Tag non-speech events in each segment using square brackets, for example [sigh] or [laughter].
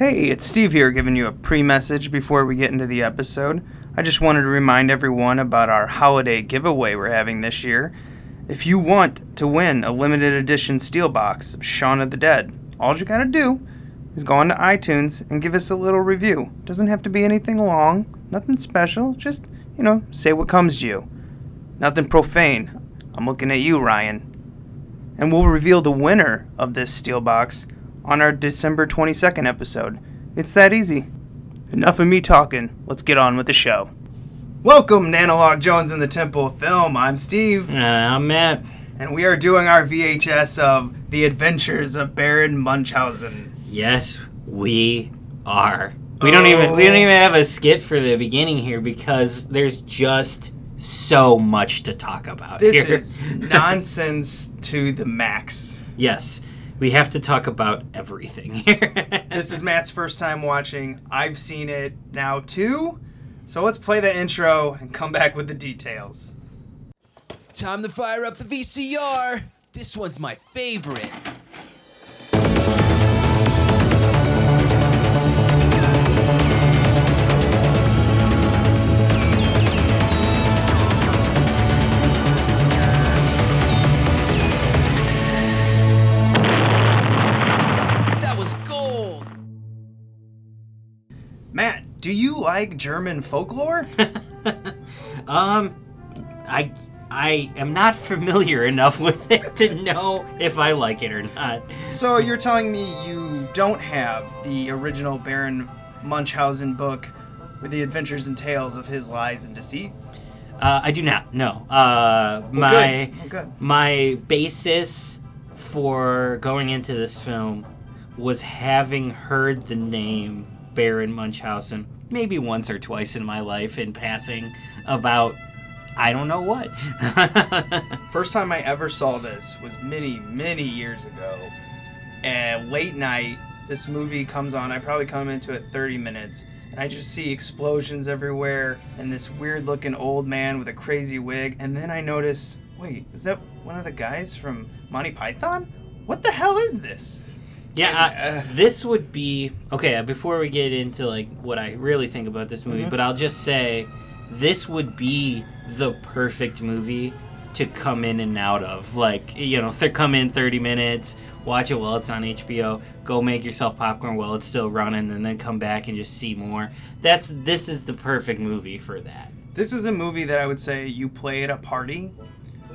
Hey, it's Steve here giving you a pre message before we get into the episode. I just wanted to remind everyone about our holiday giveaway we're having this year. If you want to win a limited edition steel box of Shaun of the Dead, all you gotta do is go on to iTunes and give us a little review. Doesn't have to be anything long, nothing special, just, you know, say what comes to you. Nothing profane. I'm looking at you, Ryan. And we'll reveal the winner of this steelbox on our December 22nd episode. It's that easy. Enough of me talking. Let's get on with the show. Welcome, Nanolog Jones in the Temple of Film. I'm Steve, Uh, I'm Matt. and we are doing our VHS of The Adventures of Baron Munchausen. Yes, we are. We don't even we don't Oh. even have a skit for the beginning here because there's just so much to talk about This here. is [laughs] nonsense to the max. yes, we have to talk about everything here. [laughs] This is Matt's first time watching. I've seen it now too. So let's play the intro and come back with the details. Time to fire up the VCR. This one's my favorite. Do you like German folklore? [laughs] um, I I am not familiar enough [laughs] with it to know if I like it or not. So you're telling me you don't have the original Baron Munchausen book with the adventures and tales of his lies and deceit? Uh, I do not. No. Uh, my good. Well, good. my basis for going into this film was having heard the name Baron Munchausen maybe once or twice in my life in passing about I don't know what. [laughs] First time I ever saw this was many, many years ago. And late night, this movie comes on. I probably come into it 30 minutes. And I just see explosions everywhere and this weird looking old man with a crazy wig. And then I notice wait, is that one of the guys from Monty Python? What the hell is this? Yeah, uh, this would be okay. uh, Before we get into like what I really think about this movie, Mhm. but I'll just say this would be the perfect movie to come in and out of. Like you know, th- come in thirty minutes, watch it while it's on HBO, go make yourself popcorn while it's still running, and then come back and just see more. That's this is the perfect movie for that. This is a movie that I would say you play at a party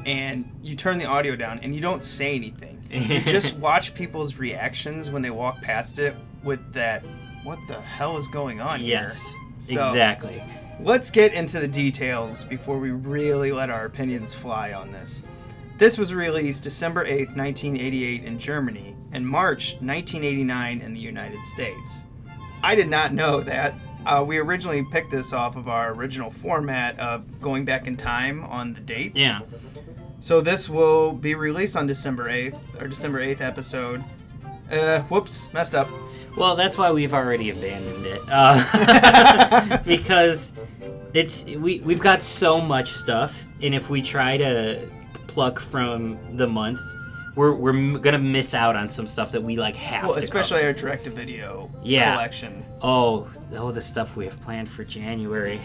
and you turn the audio down and you don't say anything. [laughs] Just watch people's reactions when they walk past it with that, what the hell is going on Yes, here? So, exactly. Let's get into the details before we really let our opinions fly on this. This was released December 8th, 1988 in Germany and March 1989 in the United States. I did not know that. Uh, we originally picked this off of our original format of going back in time on the dates. Yeah. So this will be released on December 8th, or December 8th episode. Uh, whoops, messed up. Well, that's why we've already abandoned it. Uh, [laughs] [laughs] because it's we we've got so much stuff, and if we try to pluck from the month, we're we're m- gonna miss out on some stuff that we like have. Well, to especially cover. our direct-to-video Yeah. collection. Oh oh the stuff we have planned for January.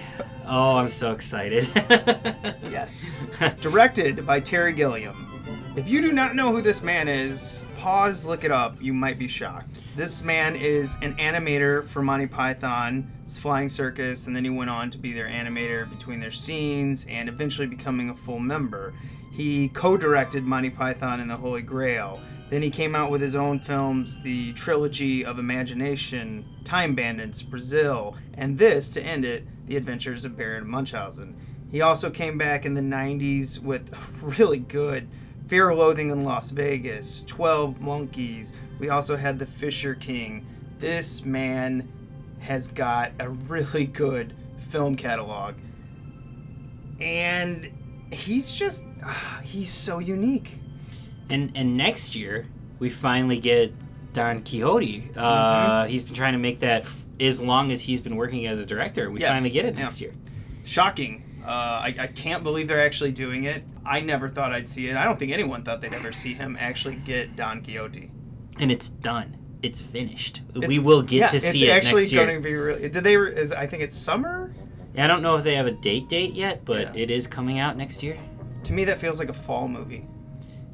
Oh, I'm so excited. [laughs] Yes. Directed by Terry Gilliam. If you do not know who this man is, pause, look it up. You might be shocked. This man is an animator for Monty Python's Flying Circus, and then he went on to be their animator between their scenes and eventually becoming a full member. He co directed Monty Python and the Holy Grail. Then he came out with his own films, the trilogy of Imagination, Time Bandits, Brazil, and this, to end it, The Adventures of Baron Munchausen. He also came back in the 90s with really good Fear, Loathing in Las Vegas, 12 Monkeys. We also had The Fisher King. This man has got a really good film catalog. And he's just, ah, he's so unique. And and next year we finally get Don Quixote. Uh, Mm-hmm. He's been trying to make that f- as long as he's been working as a director. We Yes, finally get it yeah. next year. Shocking. Uh, I, I can't believe they're actually doing it. I never thought I'd see it. I don't think anyone thought they'd ever see him actually get Don Quixote. and it's done. it's finished. It's- we will get yeah, to see it's it actually next year. going to be really. Did they? Is I think it's summer. I don't know if they have a date date yet, but Yeah. it is coming out next year. To me, that feels like a fall movie.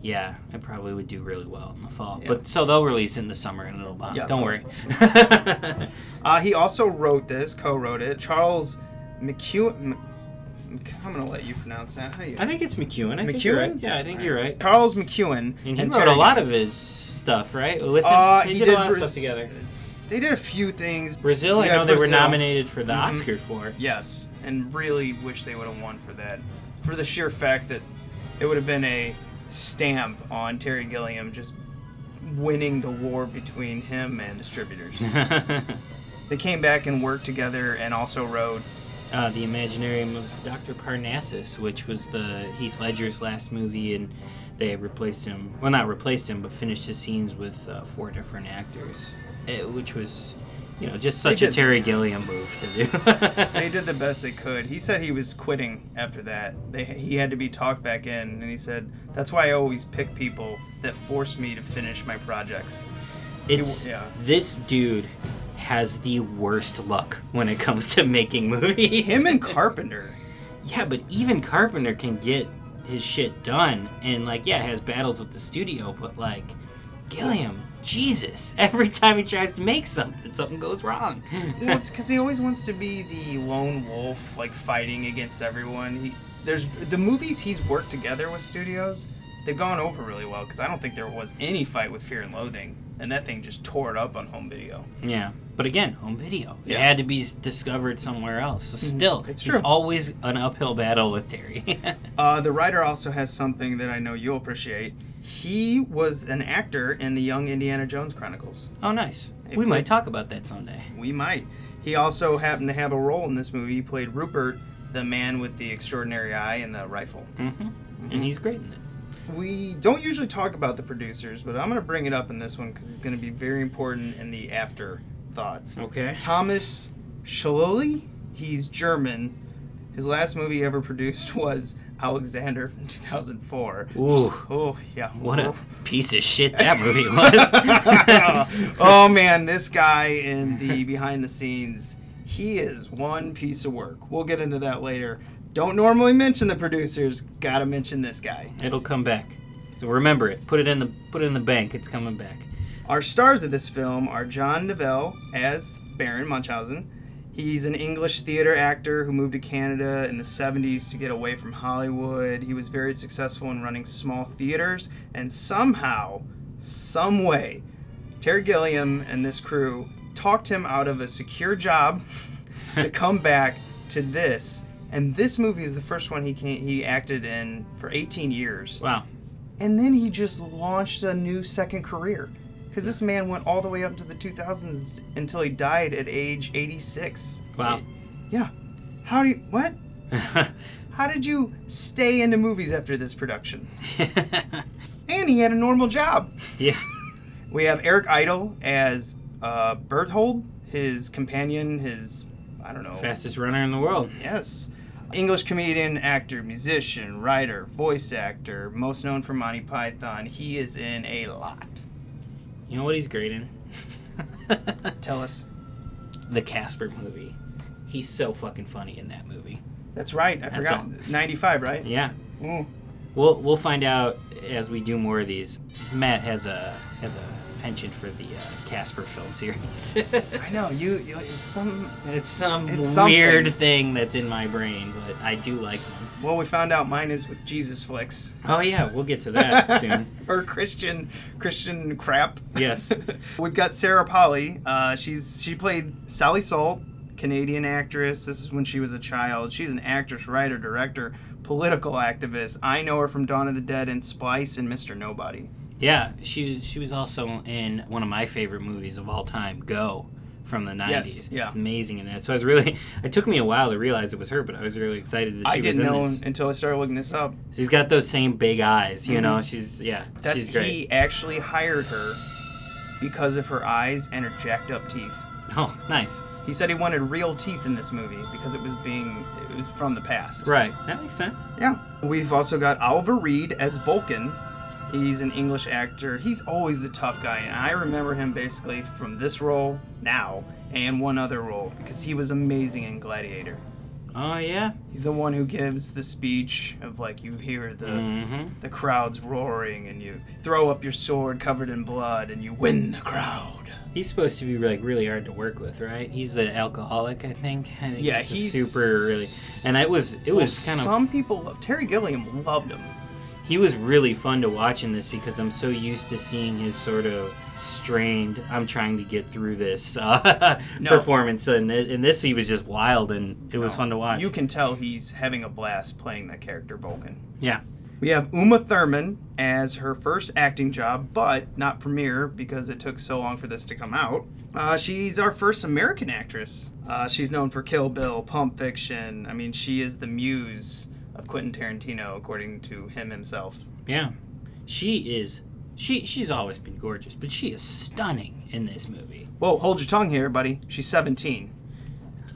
Yeah, it probably would do really well in the fall. Yeah. But so they'll release in the summer and it'll bomb. Yeah, Don't worry. [laughs] Uh, he also wrote this, co-wrote it. Charles McKeown. I'm gonna let you pronounce that. How you? I think it's McKeown. I think you're McKeown? right. Yeah, I think you're right. Charles McKeown And he wrote Terry a lot of his stuff, right? With him. Uh, they he did, did a lot of stuff together. They did a few things. Brazil, I Yeah, know they were nominated for the Mhm. Oscar for. Yes, and really wish they would have won for that, for the sheer fact that it would have been a stamp on Terry Gilliam just winning the war between him and distributors. [laughs] they came back and worked together, and also wrote. uh, the Imaginarium of Dr. Parnassus, which was the Heath Ledger's last movie, and they replaced him. Well, not replaced him, but finished his scenes with uh, four different actors, eh, which was, you know, just such a Terry Gilliam move to do. [laughs] They did the best they could. He said he was quitting after that. They, he had to be talked back in, and he said that's why I always pick people that force me to finish my projects. It's yeah. this dude has the worst luck when it comes to [laughs] making movies. Him and [laughs] Carpenter. yeah, but even Carpenter can get his shit done, and like, yeah, has battles with the studio, but like, Gilliam, Jesus, every time he tries to make something, something goes wrong. Well, it's because he always wants to be the lone wolf, like fighting against everyone. He there's the movies he's worked together with studios. They've gone over really well because I don't think there was any fight with Fear and Loathing, and that thing just tore it up on home video. yeah, but again, home video. It Yeah. Mm-hmm. had to be discovered somewhere else. So still, It's it's true. always an uphill battle with Terry. [laughs] Uh, the writer also has something that I know you'll appreciate. He was an actor in the Young Indiana Jones Chronicles. oh, nice. He We played- might talk about that someday. We might. He also happened to have a role in this movie. He played Rupert, the man with the extraordinary eye and the rifle. hmm And he's great in it. We don't usually talk about the producers, but I'm going to bring it up in this one because it's going to be very important in the after thoughts. Okay. Thomas Schühly, he's German. His last movie ever produced [laughs] was Alexander from 2004. Ooh. Oh, yeah. What a piece of shit that movie [laughs] was. [laughs] oh man, this guy in the behind the scenes, he is one piece of work. We'll get into that later. Don't normally mention the producers, gotta mention this guy. It'll come back. So remember it. Put it in the put it in the bank. It's coming back. Our stars of this film are John Neville as Baron Munchausen. He's an English theater actor who moved to Canada in the 70s to get away from Hollywood. He was very successful in running small theaters, and somehow, some way, Terry Gilliam and this crew talked him out of a secure job [laughs] to come back to this. And this movie is the first one he came, he acted in for 18 years. Wow. And then he just launched a new second career. Because this man went all the way up to the 2000s until he died at age 86. Wow. Yeah. How do you. What? [laughs] How did you stay into movies after this production? [laughs] And he had a normal job. yeah. We have Eric Idle as uh, Berthold, his companion, his. I don't know. Fastest runner in the world. Yes. English comedian, actor, musician, writer, voice actor, most known for Monty Python. He is in a lot. You know what he's great in? [laughs] Tell us. the Casper movie. He's so fucking funny in that movie. That's right. I That's forgot. all. 95, right? Yeah. Ooh. We'll we'll find out as we do more of these. Matt has a has a penchant for the uh, Casper film series. [laughs] I know. You, you it's some. it's some It's something. weird thing that's in my brain, but I do like them. Well, we found out mine is with Jesus flicks. Oh yeah, we'll get to that [laughs] soon. or Christian Christian crap. Yes. [laughs] We've got Sarah Polley. Uh, she's she played Sally Salt, Canadian actress. This is when she was a child. She's an actress, writer, director, political activist. I know her from Dawn of the Dead and Splice and Mr. Nobody. Yeah, she was she was also in one of my favorite movies of all time, Go, from the nineties. Yes, yeah. It's amazing in that. So I was really [laughs] it took me a while to realize it was her, but I was really excited that she was. I didn't was in know this. until I started looking this up. She's got those same big eyes, you Mhm. know. She's yeah, That's she's great. he actually hired her because of her eyes and her jacked up teeth. Oh, nice. He said he wanted real teeth in this movie because it was being it was from the past. Right. That makes sense. Yeah. We've also got Oliver Reed as Vulcan. He's an English actor. He's always the tough guy, and I remember him basically from this role now and one other role because he was amazing in Gladiator. Oh yeah. He's the one who gives the speech of like you hear the Mm-hmm. the crowds roaring and you throw up your sword covered in blood and you win the crowd. He's supposed to be like really hard to work with, right? He's an alcoholic, I think. [laughs] I think Yeah, he's, he's- super really, and it was it was kind of some people love Terry Gilliam loved him. He was really fun to watch in this because I'm so used to seeing his sort of strained. I'm trying to get through this [laughs] uh, No. performance, and in this he was just wild, and it was fun to watch. You can tell he's having a blast playing that character Vulcan. yeah, We have Uma Thurman as her first acting job, but not premiere because it took so long for this to come out. Uh, she's our first American actress. Uh, she's known for Kill Bill, Pulp Fiction. I mean, she is the muse of Quentin Tarantino, according to him himself. yeah, she is. She she's always been gorgeous, but she is stunning in this movie. Whoa, hold your tongue here, buddy. She's 17.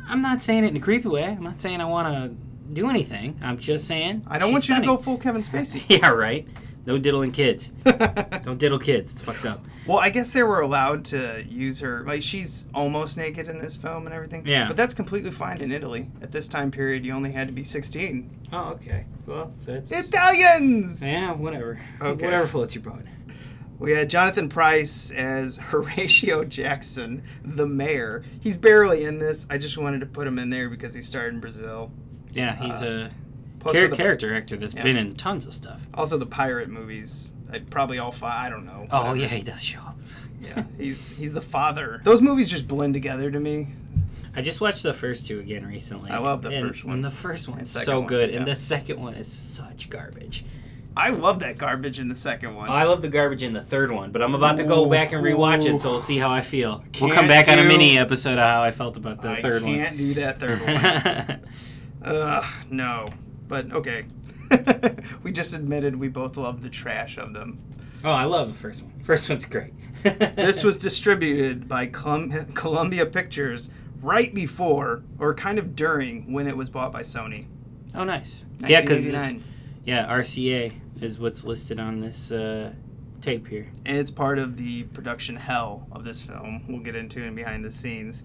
I'm not saying it in a creepy way. I'm not saying I want to do anything. I'm just saying I don't want you to go full Kevin Spacey. [laughs] Yeah, right. No diddling kids. [laughs] Don't diddle kids. It's fucked up. Well, I guess they were allowed to use her. Like, she's almost naked in this film and everything. Yeah. But that's completely fine in Italy. At this time period, you only had to be 16. Oh, okay. Well, that's Italians! yeah, whatever. Okay. Whatever floats your boat. We had Jonathan Pryce as [laughs] Horatio Jackson, the mayor. He's barely in this. I just wanted to put him in there because he starred in Brazil. Yeah, he's uh, a Plus char- the- character actor that's Yeah. been in tons of stuff. Also, the pirate movies. I, probably all five. I don't know. Oh yeah, he does show up. Yeah, [laughs] he's he's the father. Those movies just blend together to me. I just watched the first two again recently. I love the and- first one. And the first And one's so one, good, yeah. and the second one is such garbage. I love that garbage in the second one. I love the garbage in the third one, but I'm about to go Ooh. back and rewatch it, so we'll see how I feel. we'll come back on a mini episode of how I felt about the I third can't do that third one. [laughs] one. Ugh, no. But okay. [laughs] we just admitted we both love the trash of them. oh, I love the first one. First one's great. [laughs] This was distributed by Colum- Columbia Pictures right before, or kind of during, when it was bought by Sony. oh nice. Yeah, because yeah, RCA is what's listed on this uh, tape here. And it's part of the production hell of this film. We'll get into in behind the scenes.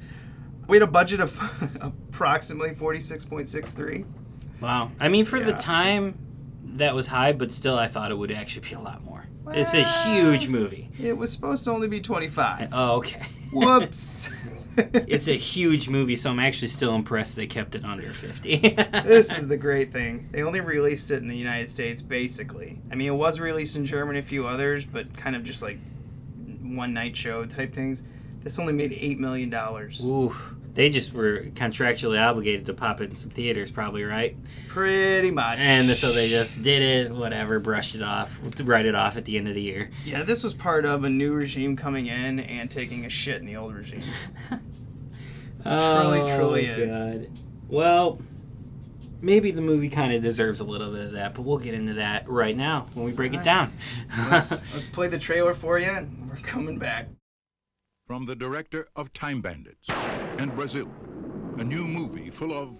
We had a budget of [laughs] approximately 46.63. Wow. I mean, for the time, that was high, but still, I thought it would actually be a lot more. It's a huge movie. It was supposed to only be 25. Uh, oh, okay. [laughs] Whoops. [laughs] it's a huge movie, so I'm actually still impressed they kept it under 50. [laughs] this is the great thing. They only released it in the United States, basically. I mean, it was released in Germany, a few others, but kind of just like one night show type things. This only made $8 million. Oof. They just were contractually obligated to pop it in some theaters, probably, right? Pretty much. And so they just did it, whatever, brushed it off, write it off at the end of the year. Yeah, this was part of a new regime coming in and taking a shit in the old regime. [laughs] Oh, truly, truly is. God. Well, maybe the movie kind of deserves a little bit of that, but we'll get into that right now when we break it down. let's, [laughs] let's play the trailer for you, and we're coming back. From the director of Time Bandits and Brazil, a new movie full of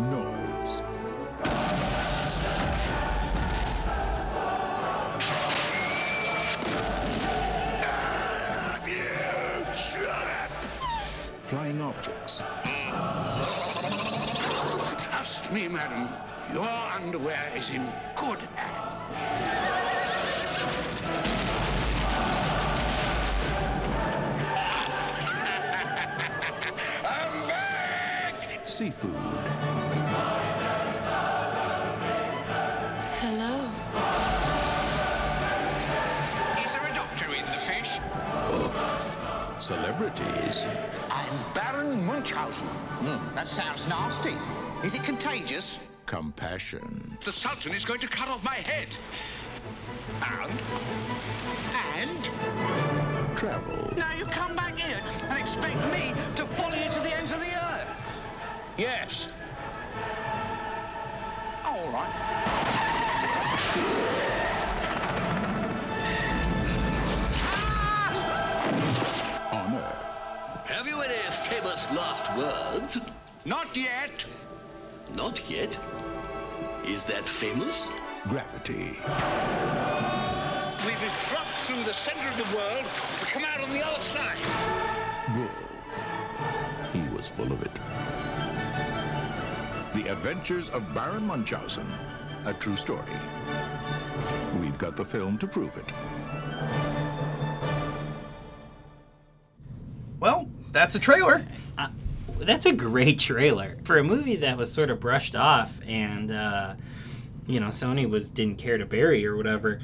noise. Flying objects, Trust me, madam. Your underwear is in good hands. Seafood, Hello. Is there a doctor in the fish? celebrities, I'm Baron Munchausen. Hmm, that sounds nasty. Is it contagious? compassion, The Sultan is going to cut off my head. And? And? travel, Yes. Oh, all right. Ah! honor, Have you any famous last words? Not yet. Not yet. Is that famous? gravity, We've been dropped through the center of the world to come out on the other side. Bull. He was full of it. The Adventures of Baron Munchausen, a true story. We've got the film to prove it. Well, that's a trailer. That's a great trailer for a movie that was sort of brushed off, and uh, you know Sony was didn't care to bury or whatever.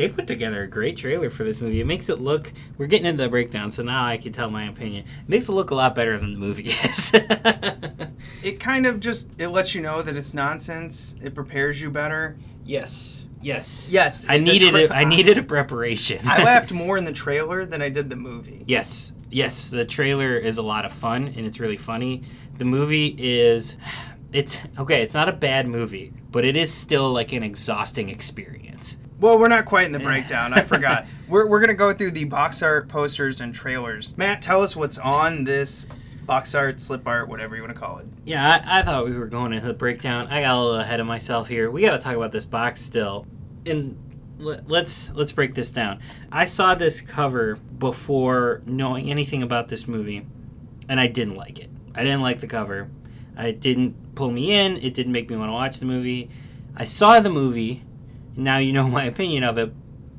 They put together a great trailer for this movie. It makes it look. We're getting into the breakdown, so now I can tell my opinion. It makes it look a lot better than the movie [laughs] is. [laughs] It kind of just it lets you know that it's nonsense. It prepares you better. yes, yes, Yes, I needed tra- it. I needed a preparation. I laughed [laughs] more in the trailer than I did the movie. Yes, yes. The trailer is a lot of fun and it's really funny. The movie is, it's okay. It's not a bad movie, but it is still like an exhausting experience. Well, we're not quite in the breakdown. I forgot. [laughs] We're, we're gonna go through the box art, posters, and trailers. Matt, tell us what's on this box art, slip art, whatever you want to call it. Yeah, I, I thought we were going into the breakdown. I got a little ahead of myself here. We got to talk about this box still. And let- let's let's break this down. I saw this cover before knowing anything about this movie, and I didn't like it. I didn't like the cover. It didn't pull me in. It didn't make me want to watch the movie. I saw the movie. Now you know [laughs] my opinion of it,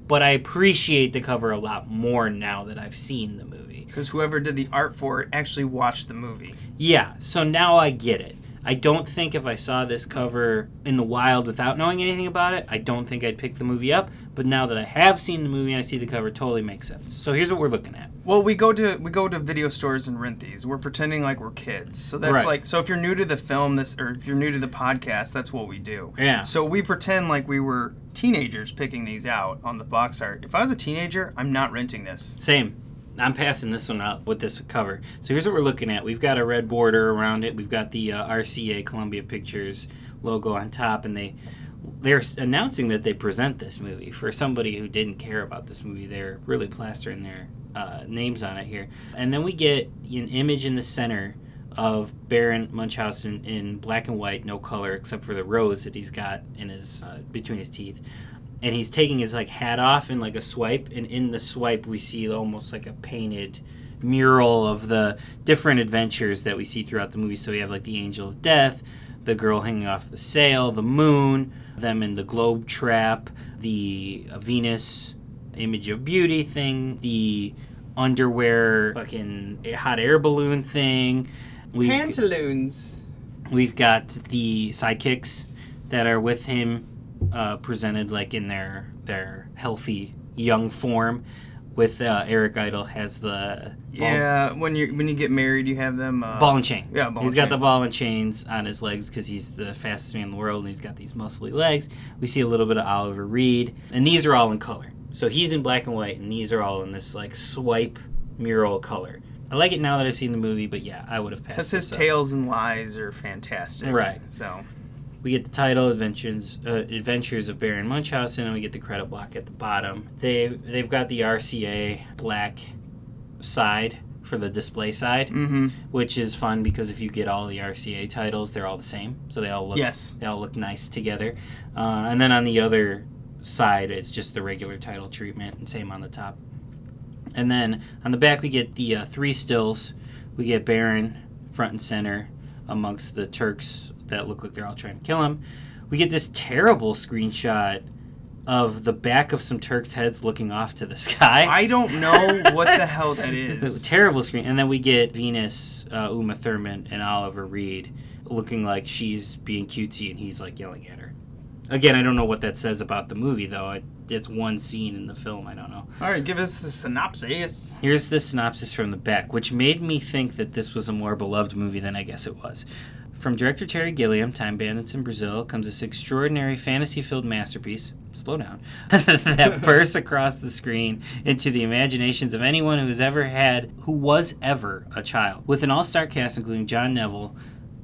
but I appreciate the cover a lot more now that I've seen the movie. Because whoever did the art for it actually watched the movie. Yeah, so now I get it. I don't think if I saw this cover in the wild without knowing anything about it, I don't think I'd pick the movie up. But now that I have seen the movie and I see the cover, totally makes sense. So here's what we're looking at. Well, we go to we go to video stores and rent these. We're pretending like we're kids. So that's Right. like so if you're new to the film this or if you're new to the podcast, that's what we do. Yeah. So we pretend like we were teenagers picking these out on the box art. If I was a teenager, I'm not renting this. Same. I'm passing this one up with this cover. So here's what we're looking at. We've got a red border around it. We've got the uh, RCA Columbia Pictures logo on top, and they they're announcing that they present this movie. For somebody who didn't care about this movie, they're really plastering their uh, names on it here. And then we get an image in the center of Baron Munchausen in black and white, no color except for the rose that he's got in his uh, between his teeth and he's taking his like hat off in like a swipe and in the swipe we see almost like a painted mural of the different adventures that we see throughout the movie so we have like the angel of death the girl hanging off the sail the moon them in the globe trap the venus image of beauty thing the underwear fucking hot air balloon thing We've- Pantaloons. We've got the sidekicks that are with him, uh, presented like in their their healthy young form. With uh, Eric Idle has the ball, Yeah, when you when you get married, you have them. Uh, ball and chain. Yeah, ball He's got chain. the ball and chains on his legs because he's the fastest man in the world, and he's got these muscly legs. We see a little bit of Oliver Reed, and these are all in color. So he's in black and white, and these are all in this like swipe mural color. I like it now that I've seen the movie, but yeah, I would have passed. Because his this up. tales and lies are fantastic. Right. So We get the title Adventures uh, Adventures of Baron Munchausen, and we get the credit block at the bottom. They they've got the RCA black side for the display side, mm-hmm. which is fun because if you get all the RCA titles, they're all the same, so they all look Yes. they all look nice together. Uh, and then on the other side, it's just the regular title treatment, and same on the top. And then on the back, we get the uh, three stills. We get Baron front and center amongst the Turks that look like they're all trying to kill him. We get this terrible screenshot of the back of some Turks' heads looking off to the [laughs] sky. I don't know what the hell that [laughs] is. Terrible screen. And then we get Venus, uh, Uma Thurman, and Oliver Reed looking like she's being cutesy and he's like yelling at her. Again, I don't know what that says about the movie, though. It, it's one scene in the film. I don't know. All right, give us the synopsis. Here's the synopsis from the back, which made me think that this was a more beloved movie than I guess it was. From director Terry Gilliam, Time Bandits in Brazil, comes this extraordinary fantasy filled masterpiece. Slow down. [laughs] that [laughs] bursts across the screen into the imaginations of anyone who has ever had, who was ever a child. With an all star cast including John Neville,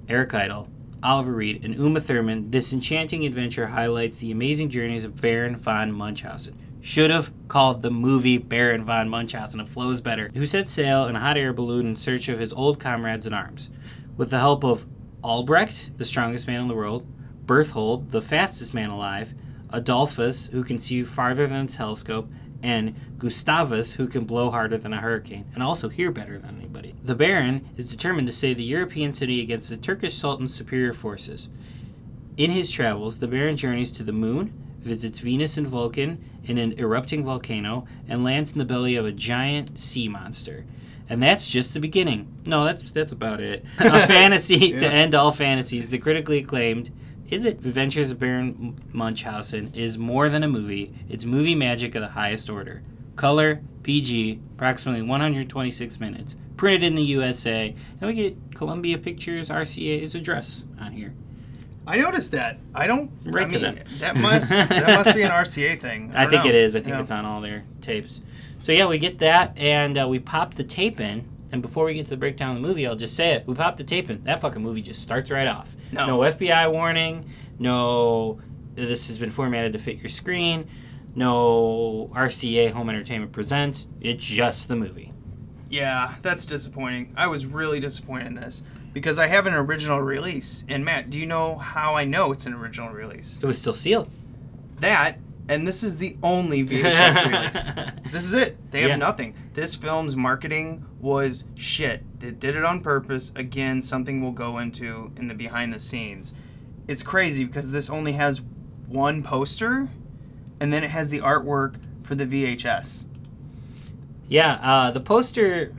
Eric Idle, Oliver Reed, and Uma Thurman, this enchanting adventure highlights the amazing journeys of Baron von Munchausen. Should have called the movie Baron von Munchausen. It flows better. Who set sail in a hot air balloon in search of his old comrades in arms. With the help of Albrecht, the strongest man in the world, Berthold, the fastest man alive, Adolphus, who can see farther than a telescope, and Gustavus, who can blow harder than a hurricane and also hear better than anybody. The Baron is determined to save the European city against the Turkish Sultan's superior forces. In his travels, the Baron journeys to the moon, visits Venus and Vulcan in an erupting volcano, and lands in the belly of a giant sea monster. And that's just the beginning. No, that's that's about it. [laughs] A fantasy to end all fantasies. The critically acclaimed is it Adventures of Baron Munchausen is more than a movie. It's movie magic of the highest order. Color, PG, approximately 126 minutes. Printed in the USA, and we get Columbia Pictures RCA's address on here. I noticed that. I don't. Right I to mean, them. That must that must be an [laughs] RCA thing. I, don't think know. it is. I think Yeah. it's on all their tapes. So yeah, we get that, and uh, we pop the tape in. And before we get to the breakdown of the movie, I'll just say it: we pop the tape in. That fucking movie just starts right off. No. FBI warning. No, this has been formatted to fit your screen. No RCA Home Entertainment presents. It's just the movie. Yeah, that's disappointing. I was really disappointed in this because I have an original release. And Matt, do you know how I know it's an original release? It was still sealed. That, and this is the only VHS [laughs] release. This is it. They have Yeah. nothing. This film's marketing was shit. They did it on purpose. Again, something we'll go into in the behind the scenes. It's crazy because this only has one poster, and then it has the artwork for the VHS. Yeah, uh, the poster,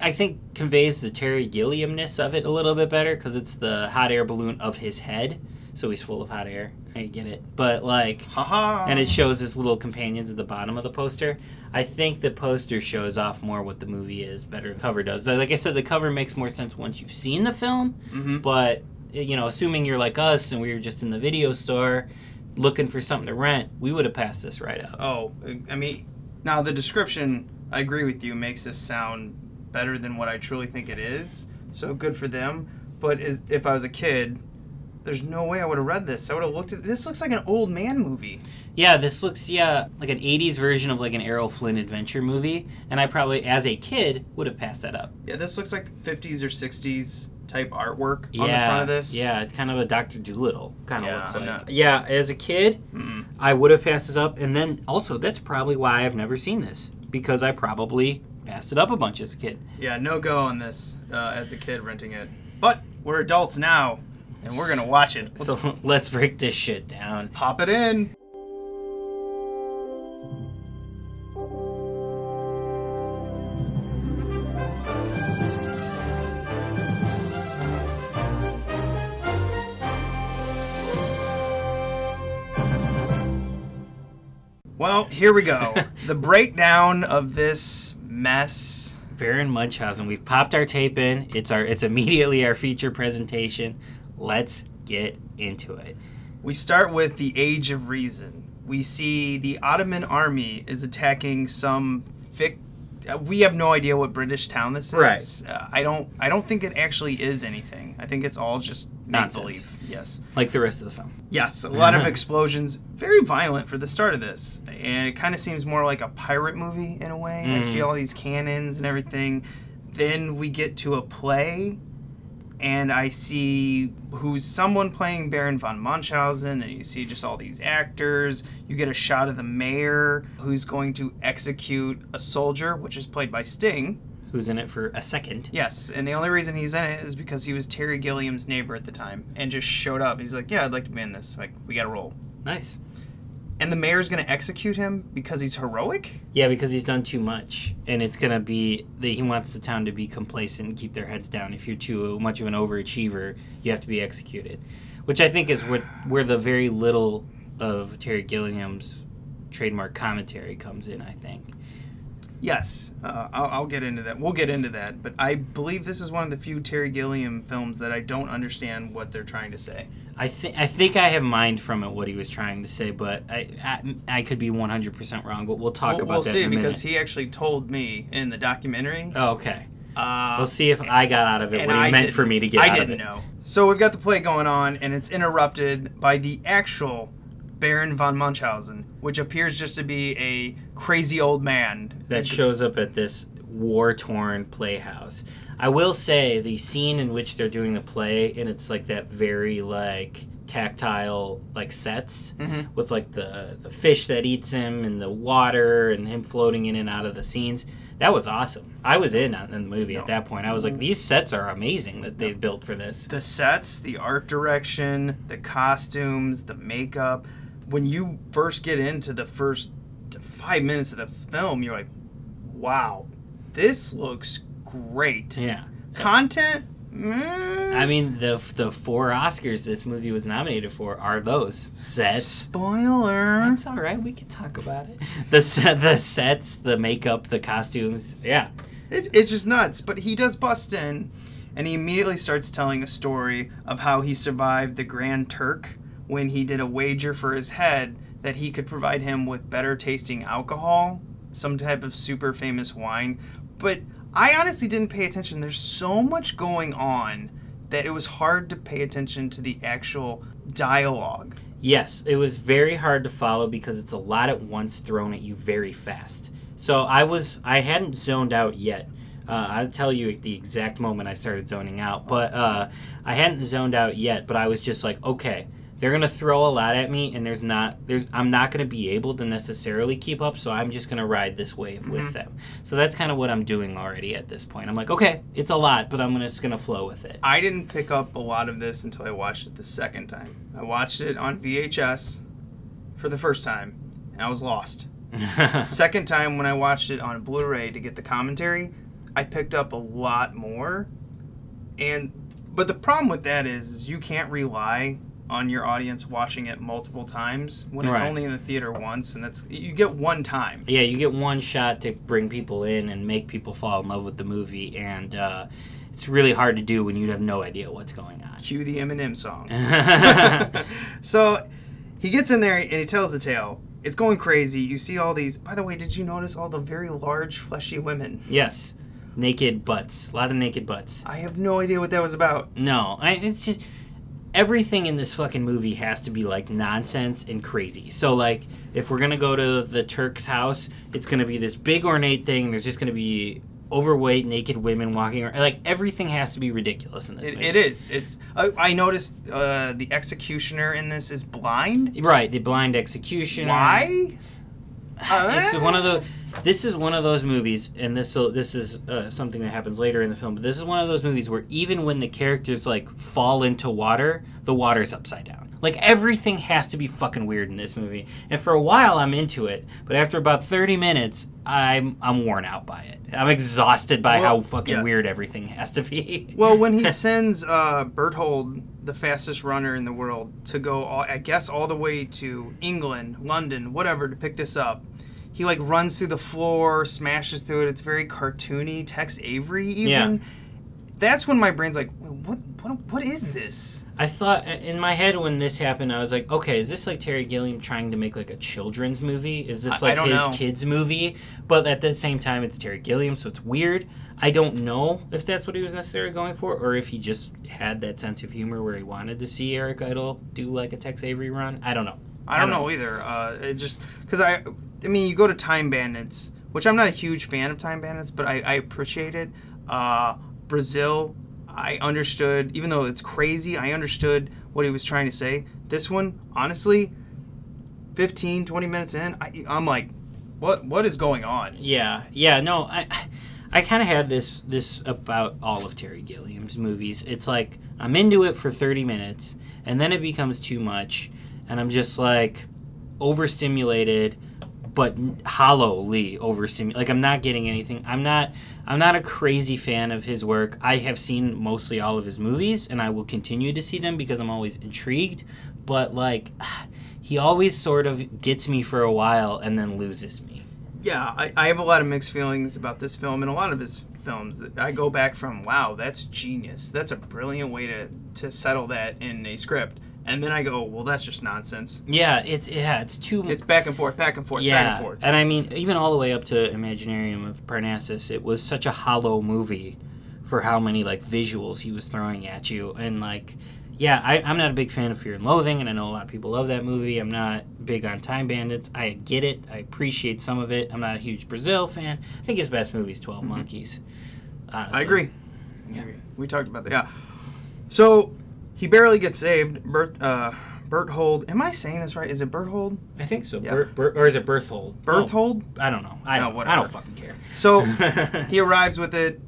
I think, conveys the Terry Gilliamness of it a little bit better because it's the hot air balloon of his head, so he's full of hot air. I get it, but like, Haha. and it shows his little companions at the bottom of the poster. I think the poster shows off more what the movie is better the cover does. Like I said, the cover makes more sense once you've seen the film, Mhm. but you know, assuming you're like us and we were just in the video store looking for something to rent, we would have passed this right up. Oh, I mean, now the description, I agree with you, makes this sound better than what I truly think it is. So good for them. But is, if I was a kid, there's no way I would have read this. I would have looked at this. Looks like an old man movie. Yeah, this looks yeah like an '80s version of like an Errol Flynn adventure movie, and I probably, as a kid, would have passed that up. Yeah, this looks like 50s or 60s type artwork Yeah, on the front of this. yeah, kind of a Doctor Dolittle kind of Yeah, looks like. not- Yeah, as a kid, Mm. I would have passed this up, and then also that's probably why I've never seen this because I probably passed it up a bunch as a kid. Yeah, no go on this uh, as a kid renting it. But we're adults now, and we're gonna watch it. Let's So [laughs] let's break this shit down. pop it in. Well, here we go. [laughs] the breakdown of this mess. Baron Munchausen. We've popped our tape in. It's our. It's immediately our feature presentation. Let's get into it. We start with the Age of Reason. We see the Ottoman army is attacking some fic. Uh, We have no idea what British town this is. Right. Uh, I don't. I don't think it actually is anything. I think it's all just Nonsense. believe. Yes. Like the rest of the film. Yes. A lot of [laughs] explosions. Very violent for the start of this, and it kind of seems more like a pirate movie in a way. I see all these cannons and everything. Then we get to a play and I see who's someone playing Baron von Munchausen, and you see just all these actors. You get a shot of the mayor who's going to execute a soldier, which is played by Sting. Who's in it for a second? Yes, and the only reason he's in it is because he was Terry Gilliam's neighbor at the time and just showed up. He's like, "Yeah, I'd like to be in this. Like, we got to roll." Nice. And the mayor's going to execute him because he's heroic. Yeah, because he's done too much, and it's gonna be that he wants the town to be complacent and keep their heads down. If you're too much of an overachiever, you have to be executed, which I think is what where the very little of Terry Gilliam's trademark commentary comes in. I think. Yes, uh, I'll, I'll get into that. We'll get into that. But I believe this is one of the few Terry Gilliam films that I don't understand what they're trying to say. I think I think I have mined from it what he was trying to say, but I I, I could be 100 percent wrong. But we'll talk we'll, about we'll that see in a because minute. he actually told me in the documentary. Oh, okay. Uh, We'll see if I got out of it what he I meant for me to get I out of it. I didn't know. So we've got the play going on, and it's interrupted by the actual Baron von Munchausen, which appears just to be a crazy old man. that shows up at this war torn playhouse. I will say the scene in which they're doing the play and it's like that very like tactile like sets Mm-hmm. with like the the fish that eats him and the water and him floating in and out of the scenes. That was awesome. I was in on in the movie at that point. I was like, these sets are amazing that they built for this. the sets, the art direction, the costumes, the makeup. When you first get into the first five minutes of the film, you're like, wow, this looks great. Yeah. Content? Mm, I mean, the the four Oscars this movie was nominated for are those sets. Spoiler. That's all right. We can talk about it. [laughs] The set, the sets, the makeup, the costumes. Yeah. It, it's just nuts. But he does bust in, and he immediately starts telling a story of how he survived the Grand Turk when he did a wager for his head that he could provide him with better tasting alcohol, some type of super famous wine. But I honestly didn't pay attention. There's so much going on that it was hard to pay attention to the actual dialogue. Yes, it was very hard to follow because it's a lot at once thrown at you very fast. So I was I hadn't zoned out yet. Uh, I'll tell you at the exact moment I started zoning out, but uh, I hadn't zoned out yet. But I was just like, okay, they're gonna throw a lot at me, and there's not there's I'm not gonna be able to necessarily keep up. So I'm just gonna ride this wave with mm-hmm. them. So that's kind of what I'm doing already at this point. I'm like, okay, it's a lot, but I'm gonna, just gonna flow with it. I didn't pick up a lot of this until I watched it the second time. I watched it on VHS for the first time, and I was lost. [laughs] Second time when I watched it on Blu-ray to get the commentary, I picked up a lot more. And but the problem with that is, is you can't rely on your audience watching it multiple times when it's Right. only in the theater once and that's you get one time. Yeah, you get one shot to bring people in and make people fall in love with the movie, and uh, it's really hard to do when you have no idea what's going on. Cue the Eminem song. [laughs] [laughs] so he gets in there and he tells the tale. It's going crazy. You see all these. By the way, did you notice all the very large, fleshy women? yes, naked butts, a lot of naked butts. I have no idea what that was about. No, I, it's just everything in this fucking movie has to be like nonsense and crazy. So like, if we're gonna go to the Turk's house, it's gonna be this big ornate thing. There's just gonna be overweight naked women walking around. Like everything has to be ridiculous in this It, movie. it is. It's. I, I noticed uh, the executioner in this is blind. Right, the blind executioner. Why? It's one of the this is one of those movies and this so this is uh, something that happens later in the film but this is one of those movies where even when the characters like fall into water the water's upside down like everything has to be fucking weird in this movie and for a while i'm into it but after about 30 minutes i'm i'm worn out by it i'm exhausted by Well, how fucking yes. weird everything has to be [laughs] Well, when he [laughs] sends uh, Berthold, the fastest runner in the world, to go, all, I guess, all the way to England, London, whatever, to pick this up, he like runs through the floor, smashes through it. It's very cartoony. Tex Avery, even. Yeah. That's when my brain's like, what, what, what is this? I thought in my head when this happened, I was like, okay, is this like Terry Gilliam trying to make like a children's movie? Is this I- I like his know. kids' movie? But at the same time, it's Terry Gilliam, so it's weird. I don't know if that's what he was necessarily going for, or if he just had that sense of humor where he wanted to see Eric Idle do like a Tex Avery run. I don't know. I don't know either. Uh, it just because I, I mean, you go to Time Bandits, which I'm not a huge fan of Time Bandits, but I, I appreciate it. Uh, Brazil, I understood, even though it's crazy, I understood what he was trying to say. This one, honestly, 15, 20 minutes in, I, I'm like, what, what is going on? Yeah, yeah, no, I, I kind of had this this about all of Terry Gilliam's movies. It's like I'm into it for 30 minutes, and then it becomes too much, and I'm just like overstimulated, but hollowly overstimulated. Like I'm not getting anything. I'm not. I'm not a crazy fan of his work. I have seen mostly all of his movies, and I will continue to see them because I'm always intrigued. But like, [sighs] he always sort of gets me for a while and then loses me. Yeah, I, I have a lot of mixed feelings about this film and a lot of his films. I go back from, wow, that's genius. That's a brilliant way to, to settle that in a script. And then I go, well, that's just nonsense. Yeah, it's yeah, it's too It's back and forth, back and forth, yeah, back and forth. and I mean even all the way up to Imaginarium of Parnassus, it was such a hollow movie for how many like visuals he was throwing at you, and like yeah, I, I'm not a big fan of Fear and Loathing, and I know a lot of people love that movie. I'm not big on Time Bandits. I get it. I appreciate some of it. I'm not a huge Brazil fan. I think his best movie is 12 Monkeys. honestly. Mm-hmm. I agree. Yeah. We talked about that. Yeah. So he barely gets saved. Bert, uh, Berthold. Am I saying this right? Is it Berthold? I think so. Yeah. Ber- Ber- or is it Berthold? Berthold? Oh, I don't know. I don't. I don't fucking care. So [laughs] he arrives with it.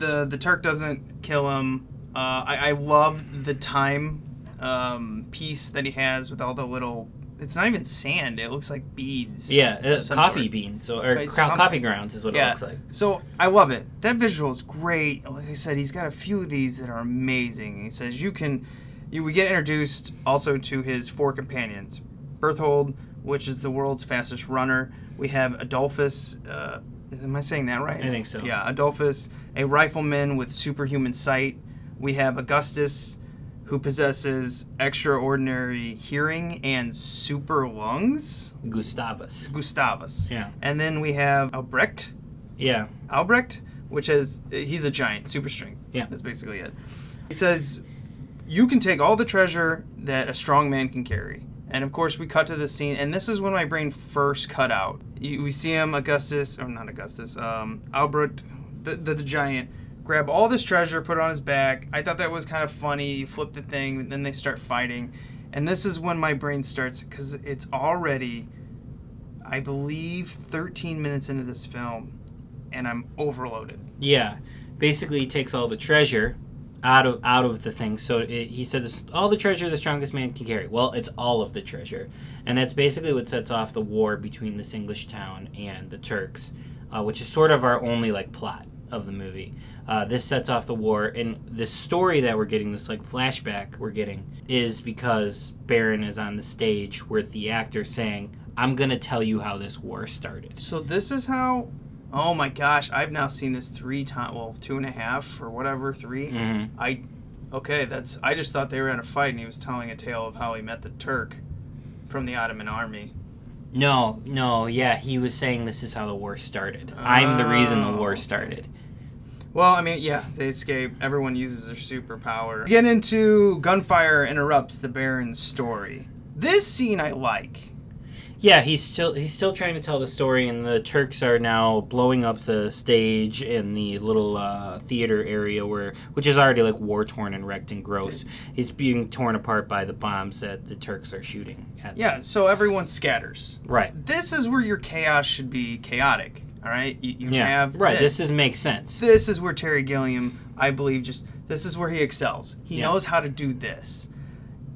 the The Turk doesn't kill him. Uh, I, I love the time um, piece that he has with all the little. It's not even sand. It looks like beads. Yeah, uh, coffee sort. beans or, or Okay, cro- coffee grounds is what it looks like. So I love it. That visual is great. Like I said, he's got a few of these that are amazing. He says you can, you we get introduced also to his four companions, Berthold, which is the world's fastest runner. We have Adolphus. Uh, am I saying that right? I think so. Yeah, Adolphus, a rifleman with superhuman sight. We have Augustus, who possesses extraordinary hearing and super lungs. Gustavus. Gustavus. Yeah. And then we have Albrecht. Yeah. Albrecht, which has he's a giant, super strength. Yeah. that's basically it. He says you can take all the treasure that a strong man can carry. And of course, we cut to the scene, and this is when my brain first cut out. You, we see him, Augustus, or not Augustus, um, Albrecht, the, the the giant, grab all this treasure, put it on his back. I thought that was kind of funny. You flip the thing, then they start fighting, and this is when my brain starts because it's already, I believe, 13 minutes into this film, and I'm overloaded. Yeah. Basically, he takes all the treasure out of out of the thing. So it, he said, this, "All the treasure the strongest man can carry." Well, it's all of the treasure, and that's basically what sets off the war between this English town and the Turks, uh, which is sort of our only like plot of the movie. Uh, this sets off the war, and the story that we're getting, this like flashback we're getting, is because Baron is on the stage with the actor saying, "I'm gonna tell you how this war started." So this is how. Oh my gosh! I've now seen this three times. Well, two and a half or whatever, 3 Mhm. I. Okay, that's. I just thought they were in a fight, and he was telling a tale of how he met the Turk from the Ottoman army. No, no, yeah, he was saying this is how the war started. I'm the reason the war Oh. started. Well, I mean, yeah, they escape. Everyone uses their superpower. Get into gunfire interrupts the Baron's story. This scene I like. Yeah, he's still he's still trying to tell the story, and the Turks are now blowing up the stage in the little uh, theater area where, which is already like war torn and wrecked and gross. He's being torn apart by the bombs that the Turks are shooting. At Yeah, so everyone scatters. right. This is where your chaos should be chaotic. All right, you, you Yeah, have right. This is makes sense. this is where Terry Gilliam, I believe, just this is where he excels. He Yeah. knows how to do this.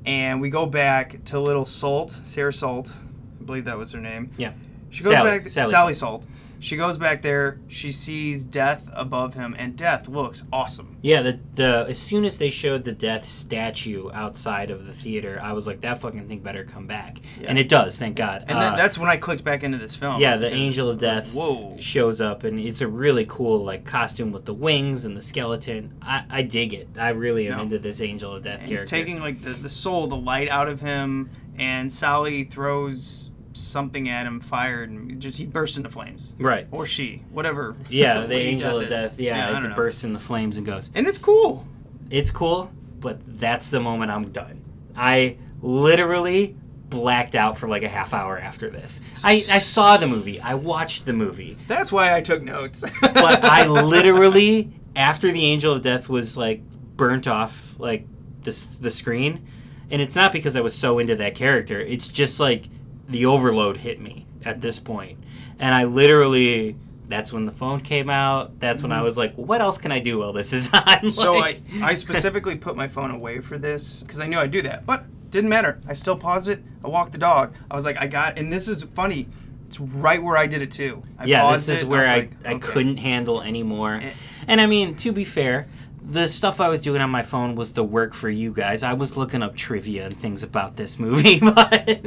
And we go back to little Salt, Sarah Salt, I believe that was her name. Yeah. She goes Sally- back, Sally Sally, Salt. She goes back there. She sees Death above him, and Death looks awesome. Yeah, the the as soon as they showed the death statue outside of the theater, I was like, that fucking thing better come back, and it does, thank God. And Uh, then that's when I clicked back into this film. Yeah, the Angel of Death Whoa. shows up, and it's a really cool like costume with the wings and the skeleton. I, I dig it. I really am No. into this Angel of Death And he's taking like the, the soul, the light out of him, and Sally throws something at him, fired, and just he bursts into flames. right. Or she, whatever. Yeah, [laughs] the Angel of. Death. I Yeah, don't it bursts in the flames and goes. And it's cool. It's cool, but that's the moment I'm done. I literally blacked out for like a half hour after this. I, I saw the movie. I watched the movie. That's why I took notes. but [laughs] I literally, after the Angel of Death was like burnt off like the the screen, and it's not because I was so into that character. It's just like the overload hit me at this point, and I literally. That's when the phone came out. That's when I was like, "What else can I do while this is [laughs] on?" Mm-hmm. so I, Like- I specifically put my phone away for this because I knew I'd do that. But didn't matter. I still paused it. I walked the dog. I was like, I got, and this is funny. It's right where I did it too. I yeah, paused this is it, where was I, like, I okay. couldn't handle anymore. Eh. And I mean, to be fair, the stuff I was doing on my phone was the work for you guys. I was looking up trivia and things about this movie, [laughs] but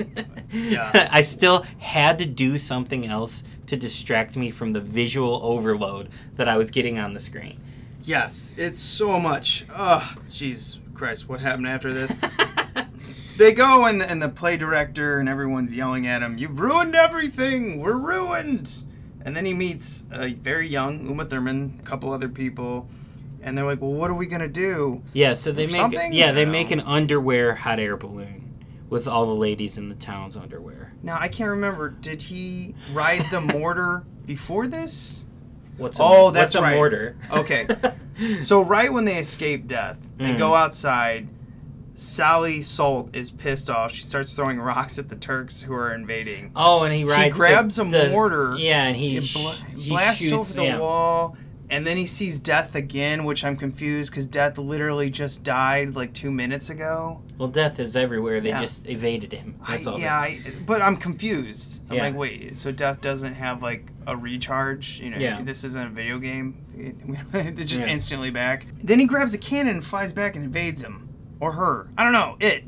Yeah. I still had to do something else to distract me from the visual overload that I was getting on the screen. Yes, it's so much. Ugh, jeez, Christ, what happened after this? [laughs] they go and the, and the play director and everyone's yelling at him. You've ruined everything. We're ruined. And then he meets a very young Uma Thurman, a couple other people, and they're like, "Well, what are we gonna do?" Yeah, so they make Something? yeah they No. make an underwear hot air balloon with all the ladies in the town's underwear. Now I can't remember. Did he ride the [laughs] mortar before this? What's a, Oh, that's what's a right. mortar? Okay. [laughs] So right when they escape death, they Mm. go outside, Sally Salt is pissed off. She starts throwing rocks at the Turks who are invading. Oh, and he rides. the- grabs a the- mortar Yeah, and he, It sh- he blasts shoots over the yeah. wall, and then he sees Death again, which I'm confused because Death literally just died like two minutes ago. Well, death is everywhere. They Yeah. just evaded him. That's I, all. yeah, I, but I'm confused. I'm Yeah. like, wait, so Death doesn't have like a recharge? You know, Yeah. this isn't a video game. [laughs] it's just instantly back. Then he grabs a cannon and flies back and invades him or her. I don't know. It.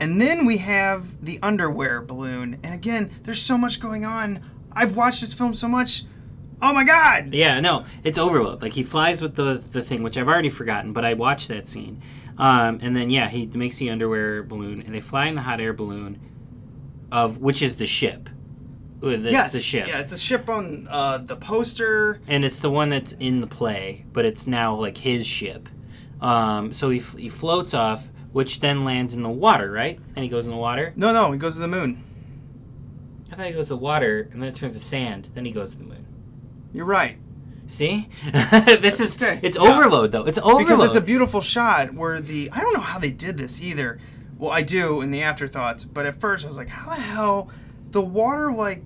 And then we have the underwear balloon. And again, there's so much going on. I've watched this film so much. Oh my god! Yeah, no, it's overload. Like he flies with the the thing, which I've already forgotten, but I watched that scene. Um, and then yeah, he makes the underwear balloon, and they fly in the hot air balloon, of which is the ship. That's yes, the ship, Yeah, it's a ship on uh, the poster. and it's the one that's in the play, but it's now like his ship. Um, so he he floats off, which then lands in the water, right? And he goes in the water. No, no, he goes to the moon. I thought he goes to water, and then it turns to sand. Then he goes to the moon. You're right. See, [laughs] this is Okay, it's yeah. overload though. It's overload because it's a beautiful shot where the I don't know how they did this either. Well, I do in the afterthoughts, but at first I was like, how the hell the water like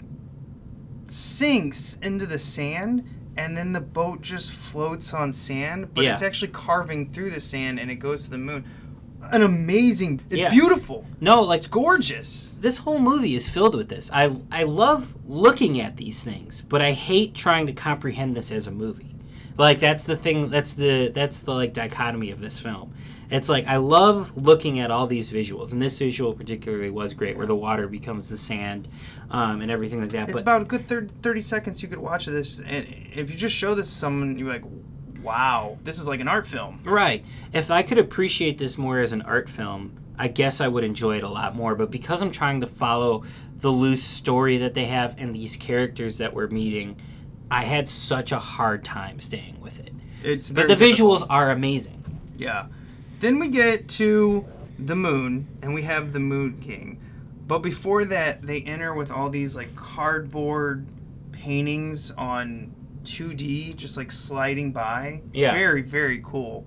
sinks into the sand and then the boat just floats on sand, but Yeah. it's actually carving through the sand and it goes to the moon. An amazing. It's Yeah. beautiful. no like It's gorgeous. this whole movie is filled with this. I I love looking at these things, but I hate trying to comprehend this as a movie. Like that's the thing. That's the that's the like dichotomy of this film. It's like I love looking at all these visuals, and this visual particularly was great, where the water becomes the sand, um, and everything like that. It's but about a good thir- 30 seconds you could watch this and if you just show this to someone you're like, "Wow, this is like an art film." Right. If I could appreciate this more as an art film, I guess I would enjoy it a lot more. But because I'm trying to follow the loose story that they have and these characters that we're meeting, I had such a hard time staying with it. It's But the difficult. visuals are amazing. Yeah. Then we get to the moon, and we have the Moon King. But before that, they enter with all these like cardboard paintings on 2D, just like sliding by. Yeah. Very, very cool.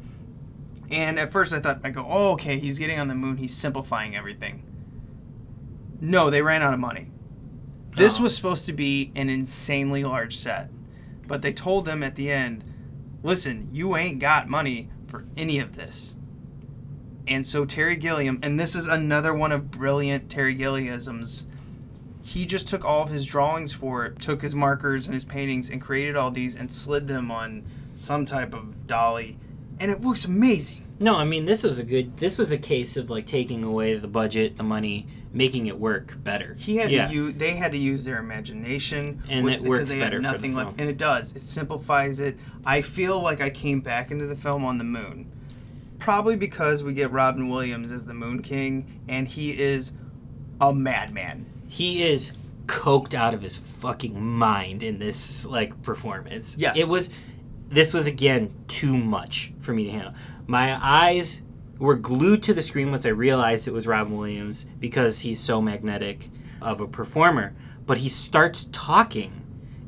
And at first, I thought, I go, oh, okay, he's getting on the moon. He's simplifying everything. No, they ran out of money. This Oh. was supposed to be an insanely large set. But they told them at the end, listen, you ain't got money for any of this. And so Terry Gilliam, and this is another one of brilliant Terry Gilliam's. He just took all of his drawings for it, took his markers and his paintings, and created all these and slid them on some type of dolly, and it looks amazing. No, I mean this was a good. This was a case of like taking away the budget, the money, making it work better. He had yeah. to use, they had to use their imagination, And with- it works they had better for the nothing left, and it does. It simplifies it. I feel like I came back into the film on the moon, probably because we get Robin Williams as the Moon King, and he is a madman. He is coked out of his fucking mind in this like performance. Yes. It was this was again too much for me to handle. My eyes were glued to the screen once I realized it was Robin Williams because he's so magnetic of a performer, but he starts talking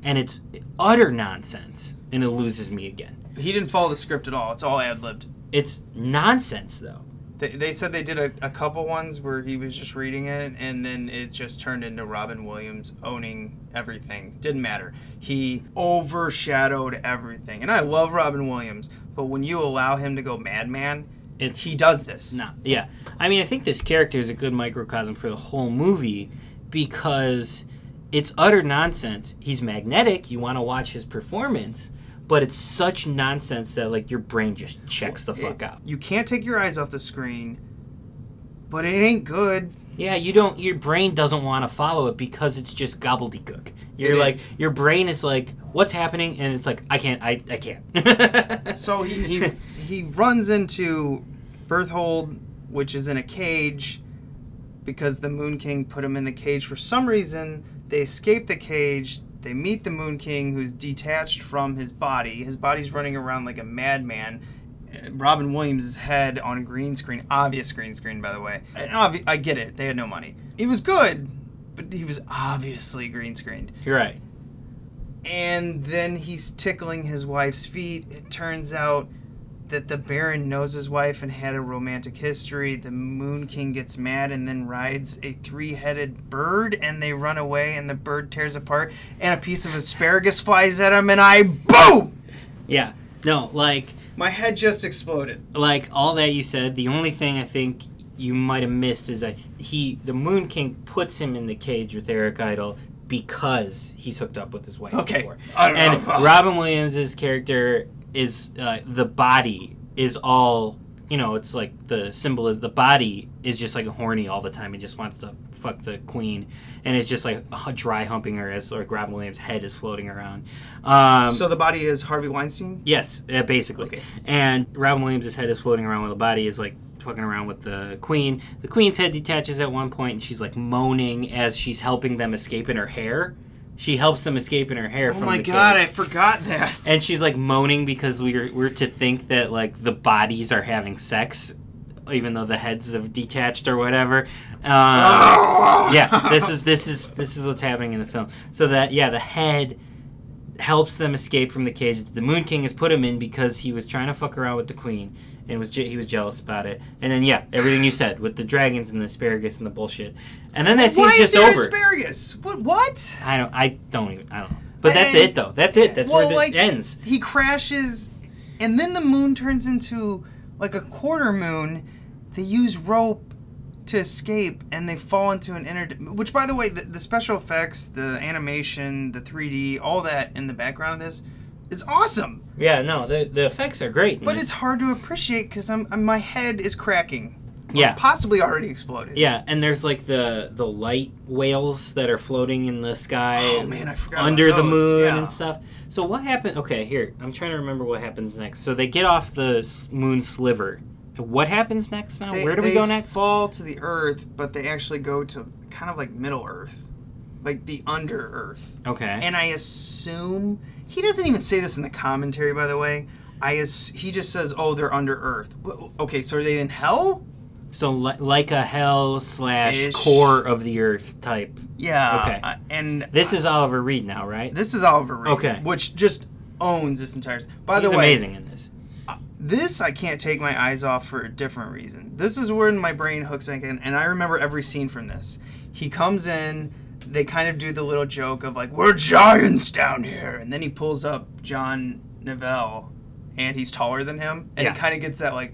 and it's utter nonsense and it loses me again. He didn't follow the script at all. It's all ad libbed. It's nonsense though. They, they said they did a, a couple ones where he was just reading it, and then it just turned into Robin Williams owning everything. Didn't matter. He overshadowed everything. And I love Robin Williams, but when you allow him to go madman, It's he does this. No, yeah. I mean, I think this character is a good microcosm for the whole movie because it's utter nonsense. He's magnetic. You want to watch his performance, but it's such nonsense that like your brain just checks the fuck It- out. You can't take your eyes off the screen, but it ain't good. Yeah, you don't. Your brain doesn't want to follow it because it's just gobbledygook. You're It like is. your brain is like, what's happening? And it's like, I can't. I I can't. [laughs] So he he, he runs into Berthold, which is in a cage, because the Moon King put him in the cage for some reason. They escape the cage. They meet the Moon King, who's detached from his body. His body's running around like a madman. Uh, Robin Williams' head on green screen, obvious green screen, by the way. And obvi- I get it; they had no money. He was good, but he was obviously green screened You're right. and then he's tickling his wife's feet. It turns out that the Baron knows his wife and had a romantic history. The Moon King gets mad and then rides a three headed bird and they run away and the bird tears apart and a piece of asparagus flies at him and I boom! Yeah. No, like My head just exploded. like all that you said, the only thing I think you might have missed is I he the Moon King puts him in the cage with Eric Idle because he's hooked up with his wife. Okay. before. And. Robin Williams' character is uh, the body is all you know. It's like the symbol is the body is just like horny all the time. He just wants to fuck the queen, and it's just like dry humping her as like Robin Williams' head is floating around. Um, so the body is Harvey Weinstein? Yes, uh, basically. Okay. And Robin Williams' head is floating around while the body is like fucking around with the queen. The queen's head detaches at one point, and she's like moaning as she's helping them escape in her hair. She helps them escape in her hair. Oh from my the god, I forgot that. and she's like moaning because we're we're to think that like the bodies are having sex, even though the heads have detached or whatever. Um, yeah, [laughs] this is this is this is what's happening in the film. So that yeah, the head helps them escape from the cage that the Moon King has put him in because he was trying to fuck around with the queen and was je- he was jealous about it. And then yeah, everything you said with the dragons and the asparagus and the bullshit. And then that Why scene's is there over. asparagus? What? What? I don't I don't even I don't know. But that's I- it though. That's it. That's well, where it like, ends. He crashes, and then the moon turns into like a quarter moon. They use rope to escape, and they fall into an inner. Which, by the way, the, the special effects, the animation, the 3D, all that in the background of this, it's awesome. Yeah, no, the the effects are great. But it's hard to appreciate because I'm, I'm my head is cracking. Yeah. possibly already exploded. Yeah, and there's like the the light whales that are floating in the sky. Oh, man, I forgot under the moon yeah. and stuff. So what happened? Okay, here I'm trying to remember what happens next. So they get off the moon sliver. What happens next now? They- Where do we go next? Fall to the Earth, but they actually go to kind of like Middle Earth, like the under Earth. Okay. And I assume he doesn't even say this in the commentary, by the way. I as, he just says, "Oh, they're under Earth." Okay, so are they in hell? So li- like a hell slash Ish. core of the earth type. Yeah. Okay. uh, and This is Oliver Reed now, right? this is Oliver Reed, Okay. which just owns this entire. By He's the way, amazing in this. this I can't take my eyes off for a different reason. This is when my brain hooks back in, and I remember every scene from this. He comes in, they kind of do the little joke of like, "We're giants down here," and then he pulls up John Neville, and he's taller than him, and Yeah. he kind of gets that like,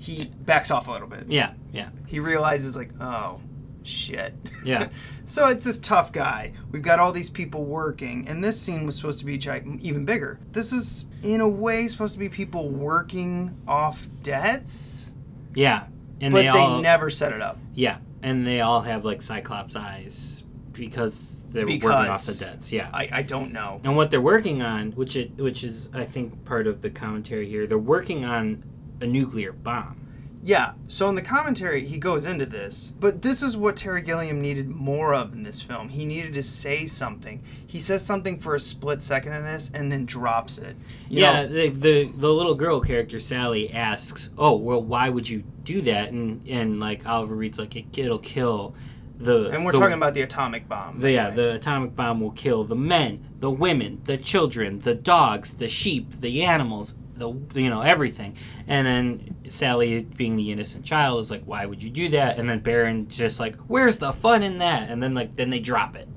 he backs off a little bit. Yeah, yeah, He realizes like, oh, shit. Yeah. [laughs] so it's this tough guy. We've got all these people working, and this scene was supposed to be even bigger. This is, in a way, supposed to be people working off debts, yeah. And but they they, all never set it up. yeah, and they all have like Cyclops eyes because they're working off the debts. Yeah. I, I don't know. and what they're working on, which it which is I think part of the commentary here, they're working on a nuclear bomb. Yeah, so in the commentary, he goes into this, but this is what Terry Gilliam needed more of in this film. He needed to say something. He says something for a split second in this and then drops it. You yeah, the, the the little girl character Sally asks, "Oh, well, why would you do that?" And and like Oliver Reed's like, it, "It'll kill the." and we're the- talking about the atomic bomb. The, yeah, the atomic bomb will kill the men, the women, the children, the dogs, the sheep, the animals, the you know everything. And then Sally, being the innocent child, is like, "Why would you do that?" And then Baron just like, "Where's the fun in that?" And then like then they drop it.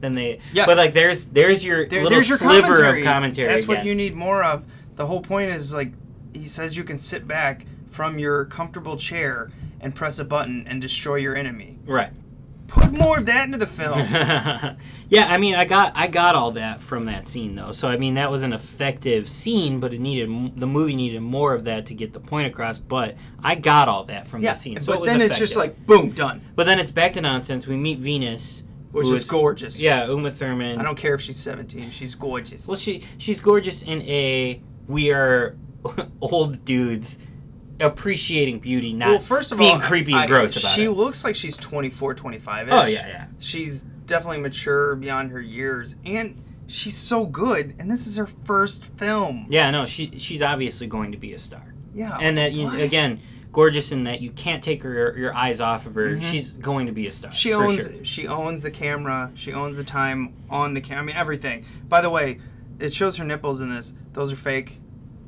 Then they, Yes. but like there's there's your There- little there's your sliver commentary. of commentary. That's what you need more of. The whole point is like he says you can sit back from your comfortable chair and press a button and destroy your enemy. right. Put more of that into the film. [laughs] yeah, I mean, I got I got all that from that scene though. So I mean, that was an effective scene, but it needed the movie needed more of that to get the point across. But I got all that from yeah, the scene. So it but was then it's just like boom, done. But then it's back to nonsense. We meet Venus, Which is gorgeous. Yeah, Uma Thurman. I don't care if she's 17. She's gorgeous. Well, she she's gorgeous in a we are [laughs] old dudes appreciating beauty, not well, first of being all, creepy and I- gross about she it. looks like she's 24, 25 -ish. Oh yeah, yeah. She's definitely mature beyond her years, and she's so good. And this is her first film. Yeah, no, she she's obviously going to be a star. Yeah. and that you, again gorgeous in that you can't take her your eyes off of her she's going to be a star Mm-hmm. She owns sure. she owns the camera. She owns the time on the camera. I mean everything. By the way, it shows her nipples in this. Those are fake.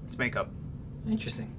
It's makeup. Interesting.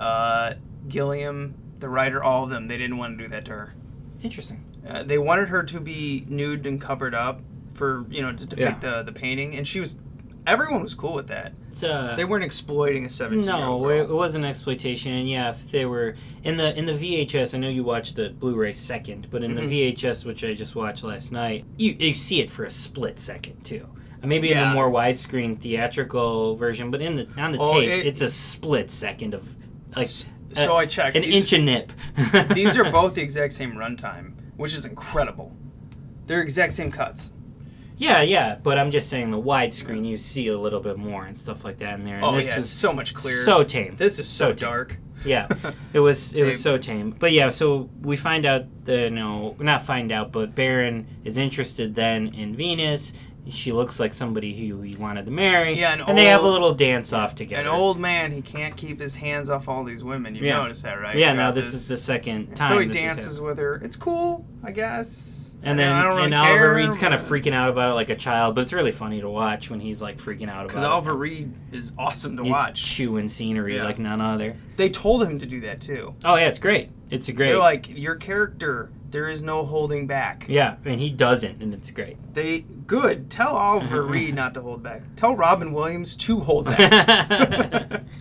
Uh, Gilliam, the writer, all of them, they didn't want to do that to her. Interesting. Uh, they wanted her to be nude and covered up for you know to depict the the painting, and she was. Everyone was cool with that. Uh, They weren't exploiting a seventeen. No, it, it wasn't exploitation, and yeah, if they were in the in the VHS, I know you watched the Blu-ray second, but in Mhm. the VHS, which I just watched last night, you you see it for a split second too. Uh, Maybe in Yeah, the more it's- widescreen theatrical version, but in the on the Oh, tape, it- it's a split second of like So uh, I checked. an These- inch a nip. [laughs] These are both the exact same runtime, which is incredible. They're exact same cuts. Yeah, yeah, but I'm just saying the widescreen, you see a little bit more and stuff like that in there. And Oh this yeah, was so much clearer. so tame. This is so, So dark. Yeah, it was [laughs] it was so tame. But yeah, so we find out the you know not find out, but Baron is interested then in Venus. She looks like somebody who he wanted to marry. Yeah, an and they have a little dance off together. An old man, he can't keep his hands off all these women. You Yeah. notice that, right? Yeah, now Throughout this is the second time. So he this dances with her. It's cool, I guess. And then I don't really and Oliver care, Reed's kind of freaking out about it like a child, but it's really funny to watch when he's like freaking out about it. Because. Oliver Reed is awesome to He's watch. chewing scenery Yeah. like none other. They told him to do that too. Oh yeah, it's great. It's a great. They're like, your character, there is no holding back. yeah, and he doesn't, and it's great. They good. Tell Oliver [laughs] Reed not to hold back. Tell Robin Williams to hold back. [laughs]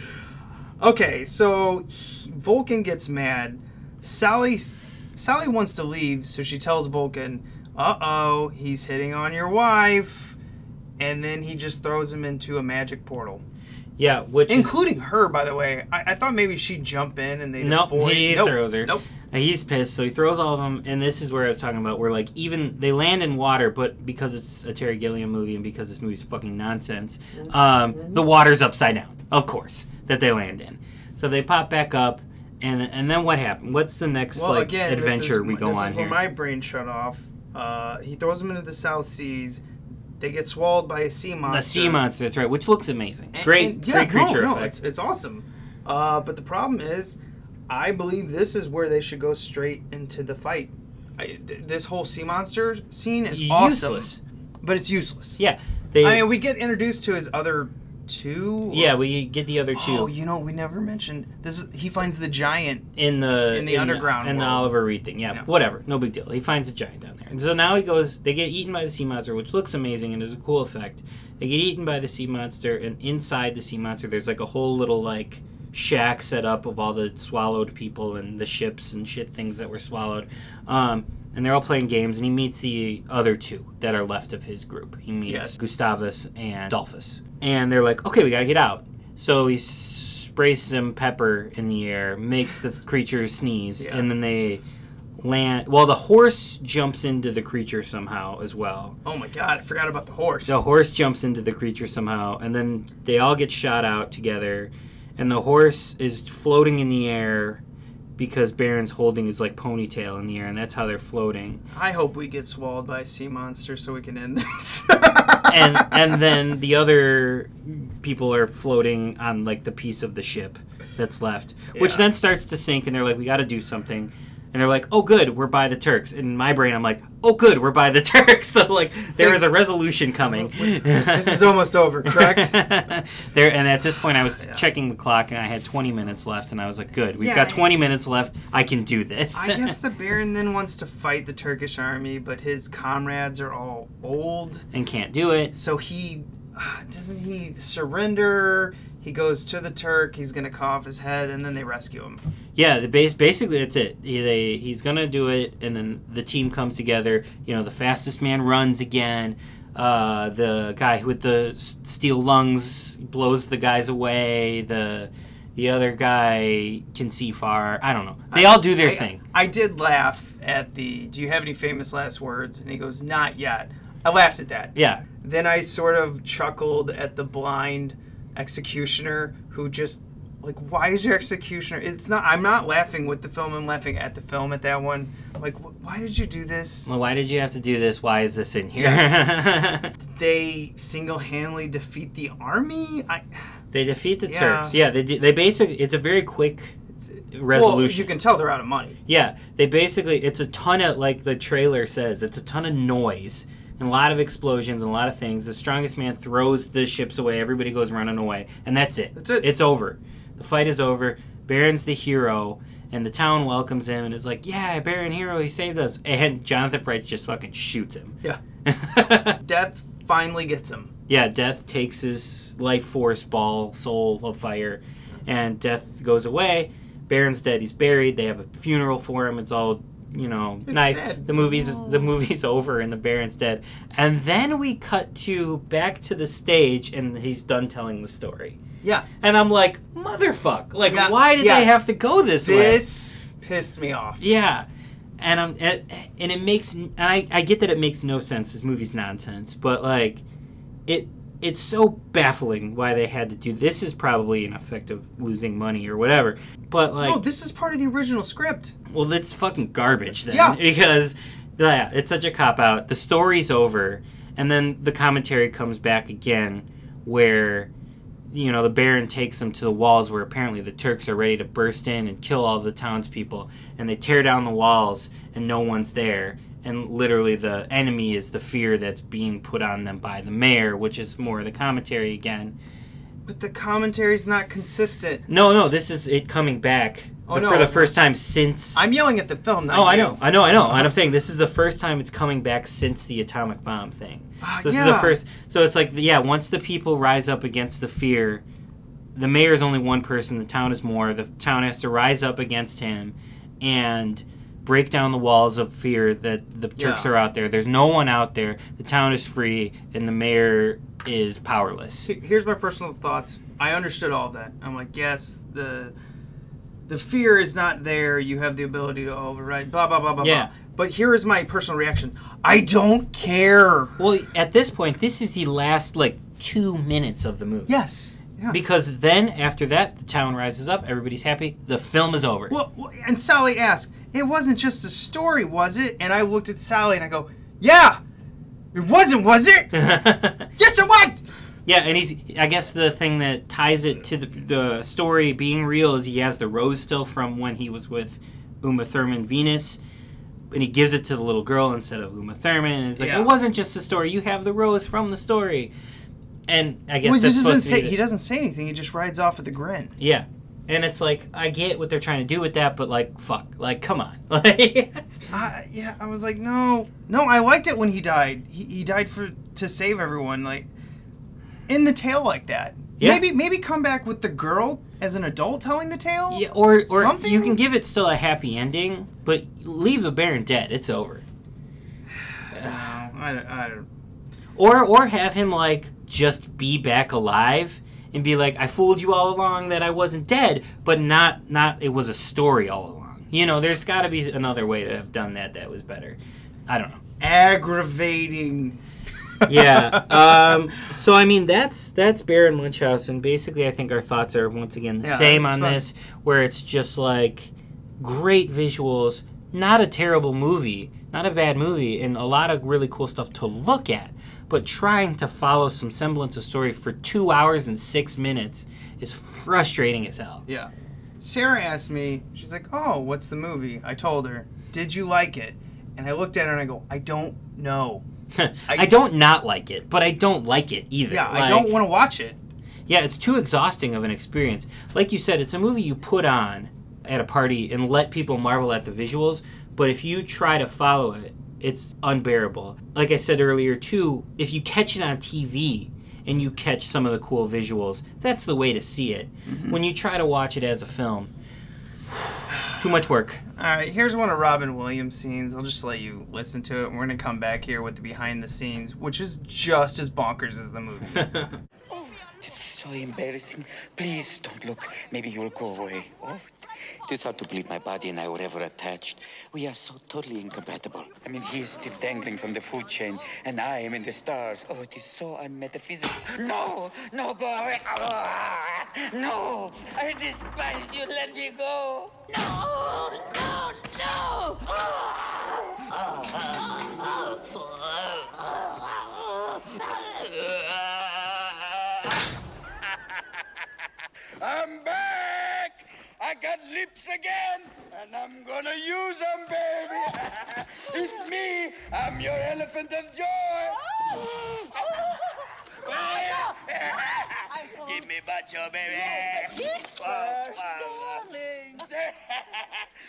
[laughs] okay, so Vulcan gets mad. Sally Sally wants to leave, so she tells Vulcan, "Uh oh, he's hitting on your wife," and then he just throws him into a magic portal, yeah, which is, including her. By the way, I, I thought maybe she'd jump in and they'd Nope, avoid. he nope, throws her. Nope. Uh, He's pissed, so he throws all of them. And this is where I was talking about, where like even they land in water, but because it's a Terry Gilliam movie and because this movie's fucking nonsense, um, the water's upside down, of course, that they land in. So they pop back up, and and then what happened? What's the next Well, like again, adventure is, we go this on is here? my brain shut off. Uh, he throws them into the South Seas. They get swallowed by a sea monster. the sea monster, that's right, which looks amazing. And- great, and- yeah, great creature no, no, effect. it's, it's awesome. Uh, but the problem is, I believe this is where they should go straight into the fight. I, th- this whole sea monster scene is awesome, Useless. but it's useless. Yeah, they. I mean, we get introduced to his other two. yeah, we get the other two. Oh, you know, we never mentioned this. Is, he finds the giant. in the In the underground in the. Oliver Reed thing. Yeah, Yeah. whatever, no big deal. He finds the giant down there, and so now he goes. They get eaten by the sea monster, which looks amazing and is a cool effect. They get eaten by the sea monster, and inside the sea monster, there's like a whole little like shack set up of all the swallowed people and the ships and shit things that were swallowed. Um, and they're all playing games, and he meets the other two that are left of his group. He meets Yes. Gustavus and Adolphus, and they're like, "Okay, we gotta get out." So he sprays some pepper in the air, makes the creature sneeze, Yeah. and then they land. Well, the horse jumps into the creature somehow as well. Oh my god, I forgot about the horse. The horse jumps into the creature somehow, and then they all get shot out together. And the horse is floating in the air because Baron's holding his like ponytail in the air, and that's how they're floating. I hope we get swallowed by a sea monster so we can end this. and [laughs] and then the other people are floating on like the piece of the ship that's left, which Yeah. then starts to sink, and they're like, "We got to do something." And they're like, "Oh, good, we're by the Turks." In my brain, I'm like, "Oh, good, we're by the [laughs] Turks." So like, there is a resolution coming. [laughs] this is almost over, correct? [laughs] there, and at this point, I was checking the clock, and I had 20 minutes left, and I was like, "Good, we've Yeah, got 20 minutes left. I can do this." I guess the Baron then wants to fight the Turkish army, but his comrades are all old. and can't do it. So he uh, doesn't he surrender. He goes to the Turk. He's gonna cut off his head, and then they rescue him. Yeah, the base basically that's it. He, they, he's gonna do it, and then the team comes together. You know, the fastest man runs again. Uh, the guy with the steel lungs blows the guys away. The the other guy can see far. I don't know. They all do their I- thing. I did laugh at the. Do you have any famous last words? And he goes, "Not yet." I laughed at that. Yeah, Then I sort of chuckled at the blind executioner who just like why is your executioner it's not i'm not laughing with the film i'm laughing at the film at that one like wh- why did you do this well, why did you have to do this? Why is this in here? [laughs] they single-handedly defeat the army i they defeat the Yeah. Turks. Yeah, they do- they basically it's a very quick it's resolution. well, you can tell they're out of money Yeah, they basically it's a ton of like the trailer says, it's a ton of noise and a lot of explosions and a lot of things. The strongest man throws the ships away. Everybody goes running away, and that's it. That's it. It's over. The fight is over. Baron's the hero, and the town welcomes him and is like, "Yeah, Baron hero, he saved us." And Jonathan Pryce just fucking shoots him. Yeah. [laughs] Death finally gets him. yeah, Death takes his life force ball, soul of fire, and Death goes away. Baron's dead. He's buried. They have a funeral for him. It's all you know, nice. sad. The movie's the movie's [laughs] over and the Baron's dead. And then we cut to back to the stage and he's done telling the story. Yeah. And I'm like, motherfuck! Like, Yeah, why did yeah. they have to go this, way? This pissed me off. Yeah, and I'm and, and it makes and I I get that it makes no sense. This movie's nonsense, but like, it it's so baffling why they had to do this. Is probably an effect of losing money or whatever. But like, no, this is part of the original script. well, that's fucking garbage then. Yeah. Because yeah, it's such a cop out. The story's over, and then the commentary comes back again, where you know the Baron takes them to the walls where apparently the Turks are ready to burst in and kill all the townspeople, and they tear down the walls, and no one's there. And literally, the enemy is the fear that's being put on them by the mayor, which is more of the commentary again. But the commentary's not consistent. No, no, this is it coming back Oh, the- no. for the first time since. I'm yelling at the film. Not Oh, I know, I know, I know. And I'm saying this is the first time it's coming back since the atomic bomb thing. Ah, So this is the first. So it's like, yeah, once the people rise up against the fear, the mayor is only one person. The town is more. The town has to rise up against him and break down the walls of fear that the Turks Yeah. are out there. There's no one out there. The town is free, and the mayor is powerless. Here's my personal thoughts. I understood all that. I'm like, yes, the the fear is not there. You have the ability to override. Blah blah blah blah Yeah. blah. But here is my personal reaction. I don't care. Well, at this point, this is the last like two minutes of the movie. Yes. Yeah. Because then, after that, the town rises up, everybody's happy, the film is over. Well, well, and Sally asked, "It wasn't just a story, was it?" And I looked at Sally and I go, "Yeah, it wasn't, was it? [laughs] yes, it was." yeah, and he's, I guess the thing that ties it to the, the story being real is he has the rose still from when he was with Uma Thurman Venus. And he gives it to the little girl instead of Uma Thurman. And it's like, Yeah. it wasn't just a story. You have the rose from the story. And I guess Well, he doesn't supposed to be say. He doesn't say anything. He just rides off with a grin. Yeah. And it's like, I get what they're trying to do with that, but like, fuck. Like, come on. [laughs] Like, Uh, yeah, I was like, no, no. I liked it when he died. He, he died for to save everyone, like in the tale like that. Yeah. Maybe maybe come back with the girl as an adult telling the tale. Yeah, or or Something? you can give it still a happy ending, but leave the Baron dead. It's over. [sighs] No, I, I don't. Or or have him like just be back alive and be like, I fooled you all along that I wasn't dead, but not not it was a story all along. You know, there's got to be another way to have done that that was better. I don't know. Aggravating. [laughs] yeah. Um, so I mean, that's that's Baron Munchausen. Basically, I think our thoughts are once again the Yeah, same on fun. this, where it's just like great visuals, not a terrible movie, not a bad movie, and a lot of really cool stuff to look at. But trying to follow some semblance of story for two hours and six minutes is frustrating as hell. Yeah. Sarah asked me. She's like, "Oh, what's the movie?" I told her, "Did you like it?" And I looked at her and I go, "I don't know." [laughs] I, don't not like it, but I don't like it either. Yeah, I don't want to watch it. Yeah, it's too exhausting of an experience. Like you said, it's a movie you put on at a party and let people marvel at the visuals, but if you try to follow it, it's unbearable. Like I said earlier, too, if you catch it on TV and you catch some of the cool visuals, that's the way to see it. Mm-hmm. When you try to watch it as a film, [sighs] too much work. All right, here's one of Robin Williams' scenes. I'll just let you listen to it. We're gonna come back here with the behind the scenes, which is just as bonkers as the movie. oh, [laughs] It's so embarrassing. Please don't look. Maybe you'll go away. Oh, it is hard to believe my body and I were ever attached. We are so totally incompatible. I mean, he is still dangling from the food chain, and I am in the stars. Oh, it is so unmetaphysical. No, no, go away. No, I despise you. Let me go. No, no, no. I'm back! I got lips again, and I'm gonna use them, baby. [laughs] it's me. I'm your elephant of joy. [laughs] [laughs] Give me bacio, baby.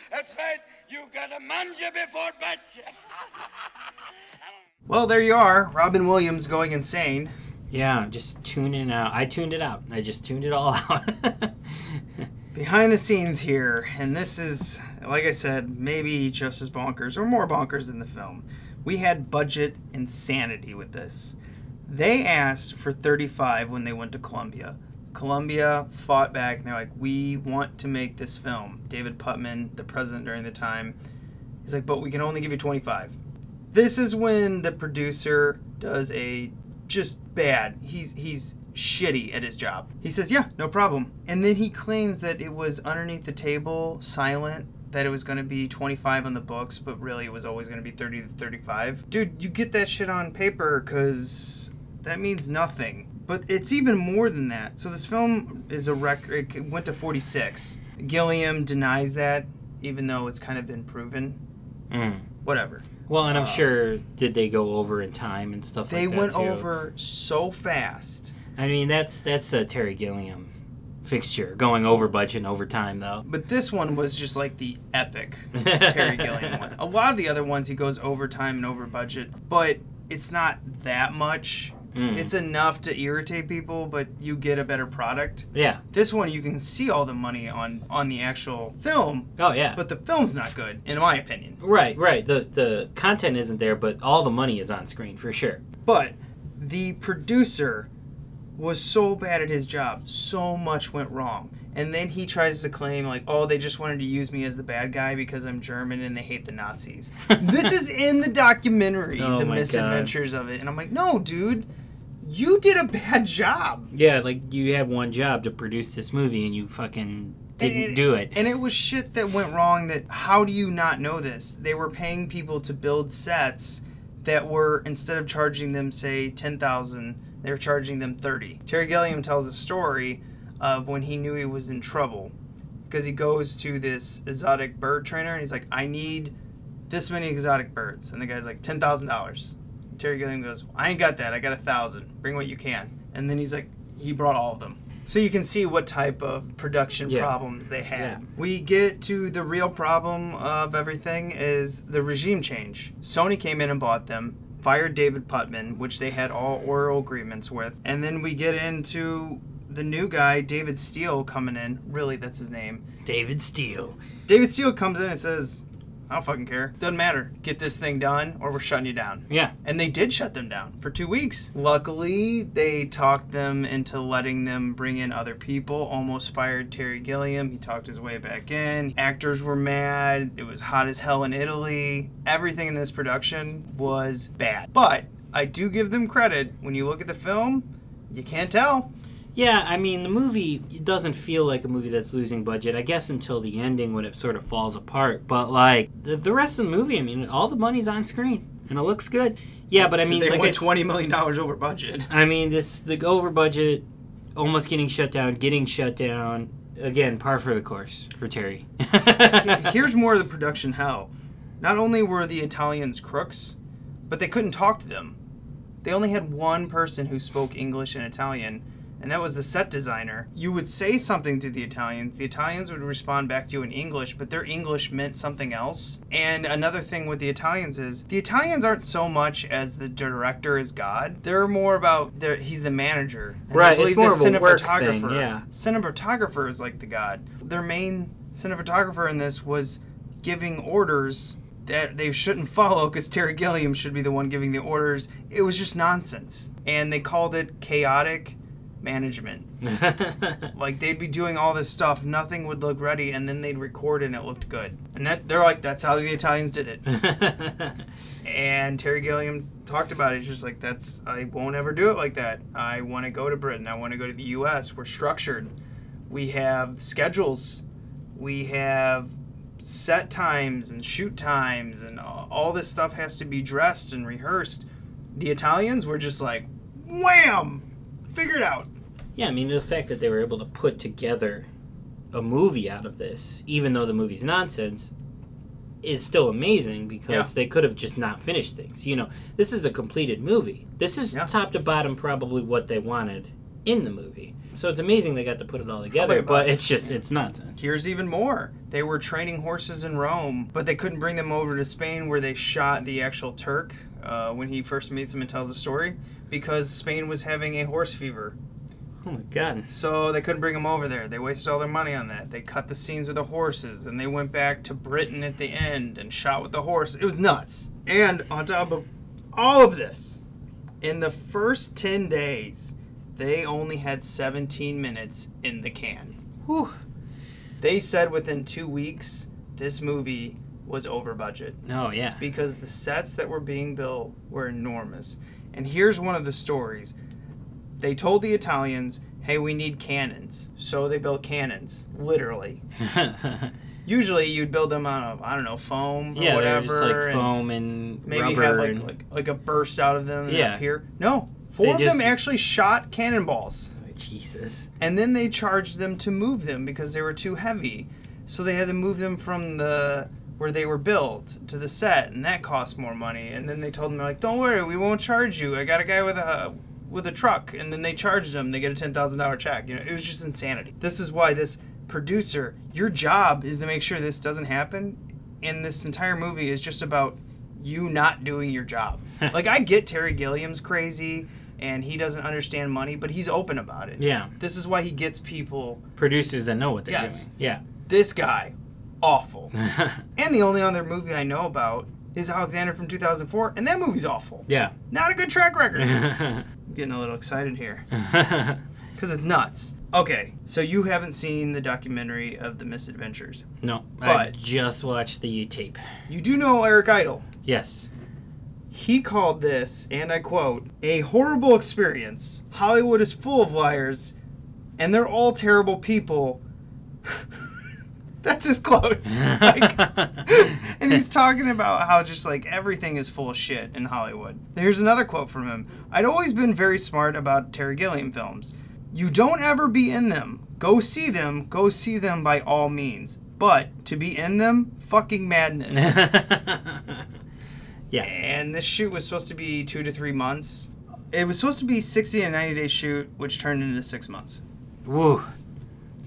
That's right. You gotta mangia before bacio. Well, there you are. Robin Williams going insane. Yeah, just tuning out. I tuned it out. I just tuned it all out. Behind the scenes here, and this is, like I said, maybe just as bonkers or more bonkers than the film. We had budget insanity with this. They asked for 35 when they went to Columbia. Columbia fought back and they're like, we want to make this film. David Puttnam, the president during the time, he's like, but we can only give you 25. This is when the producer does a just bad. He's he's shitty at his job. He says, "Yeah, no problem." And then he claims that it was underneath the table, silent, that it was going to be 25 on the books, but really it was always going to be 30 to 35. Dude, you get that shit on paper cuz that means nothing. But it's even more than that. So this film is a record it went to 46. Gilliam denies that even though it's kind of been proven. Mm. Whatever. Well, and I'm sure did they go over in time and stuff They like that They went too? over so fast. I mean, that's that's a Terry Gilliam fixture, going over budget and over time though. But this one was just like the epic [laughs] Terry Gilliam one. A lot of the other ones he goes over time and over budget, but it's not that much. Mm. It's enough to irritate people, but you get a better product. Yeah. This one you can see all the money on on the actual film, Oh yeah. but the film's not good in my opinion. right, right. The the content isn't there, but all the money is on screen for sure. But the producer was so bad at his job. So much went wrong. And then he tries to claim, like, oh, they just wanted to use me as the bad guy because I'm German and they hate the Nazis. [laughs] this is in the documentary, Oh The my God. Misadventures of It. And I'm like, no, dude, you did a bad job. Yeah, like you had one job to produce this movie and you fucking didn't And do it. And it was shit that went wrong that how do you not know this? They were paying people to build sets that were instead of charging them say 10,000, they were charging them 30. Terry Gilliam tells a story of when he knew he was in trouble because he goes to this exotic bird trainer and he's like, "I need this many exotic birds." And the guy's like, "$10,000." Terry Gilliam goes, I ain't got that. I got a thousand. Bring what you can. And then he's like, he brought all of them. So you can see what type of production Yeah. problems they had. Yeah. We get to the real problem of everything is the regime change. Sony came in and bought them, fired David Puttnam, which they had all oral agreements with, and then we get into the new guy, David Steele, coming in. Really, that's his name. David Steele. David Steele comes in and says, I don't fucking care. Doesn't matter. Get this thing done or we're shutting you down. Yeah. And they did shut them down for two weeks. Luckily, they talked them into letting them bring in other people. Almost fired Terry Gilliam. He talked his way back in. Actors were mad. It was hot as hell in Italy. Everything in this production was bad. But I do give them credit. When you look at the film, you can't tell. Yeah, I mean, the movie doesn't feel like a movie that's losing budget, I guess, until the ending when it sort of falls apart. But, like, the, the rest of the movie, I mean, all the money's on screen and it looks good. Yeah, but I mean, they like went $20 million over budget. [laughs] I mean, this, the over budget, almost getting shut down, getting shut down. Again, par for the course for Terry. [laughs] Here's more of the production hell. Not only were the Italians crooks, but they couldn't talk to them. They only had one person who spoke English and Italian, and that was the set designer. You would say something to the Italians, the Italians would respond back to you in English, but their English meant something else. And another thing with the Italians is the Italians aren't so much as the director is God. They're more about he's the manager. And I Right, it's more the of a work thing, yeah. cinematographer is like the god. Their main cinematographer in this was giving orders that they shouldn't [laughs] follow because Terry Gilliam should be the one giving the orders. It was just nonsense. And they called it chaotic management. [laughs] Like they'd be doing all this stuff, nothing would look ready, and then they'd record and it looked good. And that they're like, that's how the Italians did it. [laughs] And Terry Gilliam talked about it. He's just like, that's, I won't ever do it like that. I want to go to Britain. I want to go to the US. We're structured. We have schedules. We have set times and shoot times, and all all this stuff has to be dressed and rehearsed. The Italians were just like, wham! Figure it out. Yeah, I mean the fact that they were able to put together a movie out of this, even though the movie's nonsense, is still amazing because Yeah. they could have just not finished things. You know, this is a completed movie. This is Yeah. top to bottom probably what they wanted in the movie. So it's amazing they got to put it all together, but it's just it's nonsense. Here's even more. They were training horses in Rome, but they couldn't bring them over to Spain where they shot the actual Turk uh, when he first meets him and tells the story because Spain was having a horse fever. Oh my god. So they couldn't bring him over there. They wasted all their money on that. They cut the scenes with the horses, and they went back to Britain at the end and shot with the horse. It was nuts. And on top of all of this, in the first 10 days, they only had 17 minutes in the can. Whew. They said within two weeks, this movie was over budget Oh yeah. because the sets that were being built were enormous. And here's one of the stories. They told the Italians, hey, we need cannons. So they built cannons, literally. [laughs] Usually you'd build them on, a, I don't know, foam or yeah, whatever. just like and foam and maybe have like, and like, like a burst out of them Yeah. up here. No, four They of them actually shot cannonballs. Jesus. And then they charged them to move them because they were too heavy. So they had to move them from the where they were built to the set, and that cost more money. And then they told them like, "Don't worry, we won't charge you. I got a guy with a with a truck." And then they charged them. They get a ten thousand dollar check. You know, it was just insanity. This is why this producer, your job is to make sure this doesn't happen. And this entire movie is just about you not doing your job. [laughs] like I get Terry Gilliam's crazy. And he doesn't understand money, but he's open about it. Yeah. This is why he gets people. Producers that know what they're Yes. doing. Yeah. This guy, awful. [laughs] and the only other movie I know about is Alexander from 2004, and that movie's awful. yeah. Not a good track record. [laughs] I'm getting a little excited here [laughs] because it's nuts. Okay, so you haven't seen the documentary of the misadventures. no, I But- just watched the tape. You do know Eric Idle. Yes. He called this, and I quote, a horrible experience. Hollywood is full of liars, and they're all terrible people. [laughs] That's his quote. [laughs] Like, and he's talking about how just like everything is full of shit in Hollywood. Here's another quote from him I'd always been very smart about Terry Gilliam films. You don't ever be in them. Go see them. Go see them by all means. But to be in them, fucking madness. [laughs] yeah. and this shoot was supposed to be two to three months. It was supposed to be 60 to 90 day shoot, which turned into six months. Woo.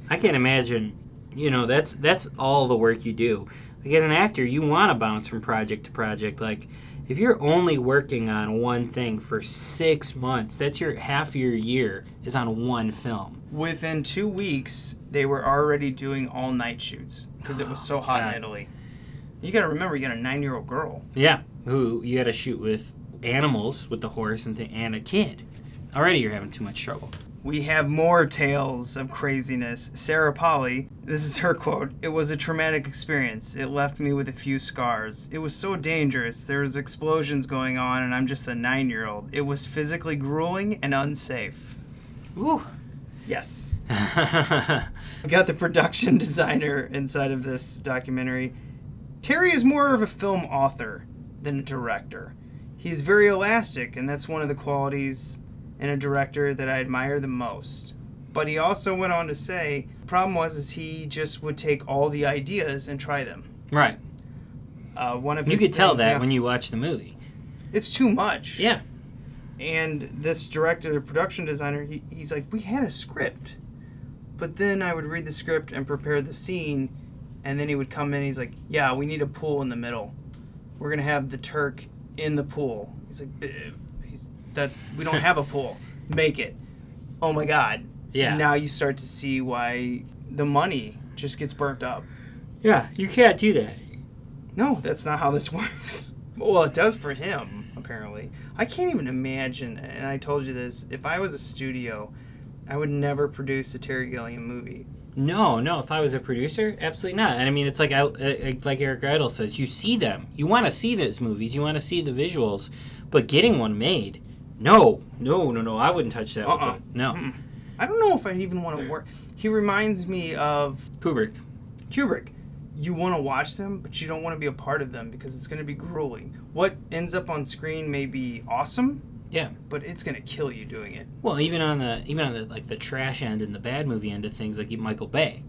I can't imagine. You know, that's that's all the work you do. Like as an actor, you want to bounce from project to project. Like if you're only working on one thing for six months, that's your half your year is on one film. Within two weeks, they were already doing all night shoots because it was so hot God. in Italy. You got to remember, you got a nine year old girl. Yeah, who you got to shoot with animals, with the horse and th- and a kid. Already, you're having too much trouble. We have more tales of craziness. Sarah Polley, this is her quote It was a traumatic experience. It left me with a few scars. It was so dangerous. There was explosions going on, and I'm just a nine year old. It was physically grueling and unsafe. Ooh. Yes. [laughs] We got the production designer inside of this documentary. Terry is more of a film author than a director. He's very elastic, and that's one of the qualities in a director that I admire the most. But he also went on to say, the problem was is he just would take all the ideas and try them. right. Uh, one of You could tell that yeah, when you watch the movie. it's too much. Yeah. And this director, production designer, he, he's like, we had a script. But then I would read the script and prepare the scene, and then he would come in. He's like, yeah, we need a pool in the middle. We're gonna have the Turk in the pool. He's like, "Eh, he's that we don't have a [laughs] pool. Make it. Oh my god. Yeah. Now you start to see why the money just gets burnt up. Yeah, you can't do that. No, that's not how this [laughs] works. Well, it does for him, apparently. I can't even imagine, and I told you this, if I was a studio, I would never produce a Terry Gilliam movie. No, no. If I was a producer, absolutely not. And I mean, it's like I, uh, like Eric Idle says, you see them, you want to see those movies, you want to see the visuals, but getting one made, no, no, no, no. I wouldn't touch that. Uh-uh. no, Mm-mm. I don't know if I'd even want to work. He reminds me of Kubrick. Kubrick. You want to watch them, but you don't want to be a part of them because it's going to be grueling. What ends up on screen may be awesome, Yeah. but it's going to kill you doing it. Well, even on the even on the like the trash end and the bad movie end of things, like Michael Bay,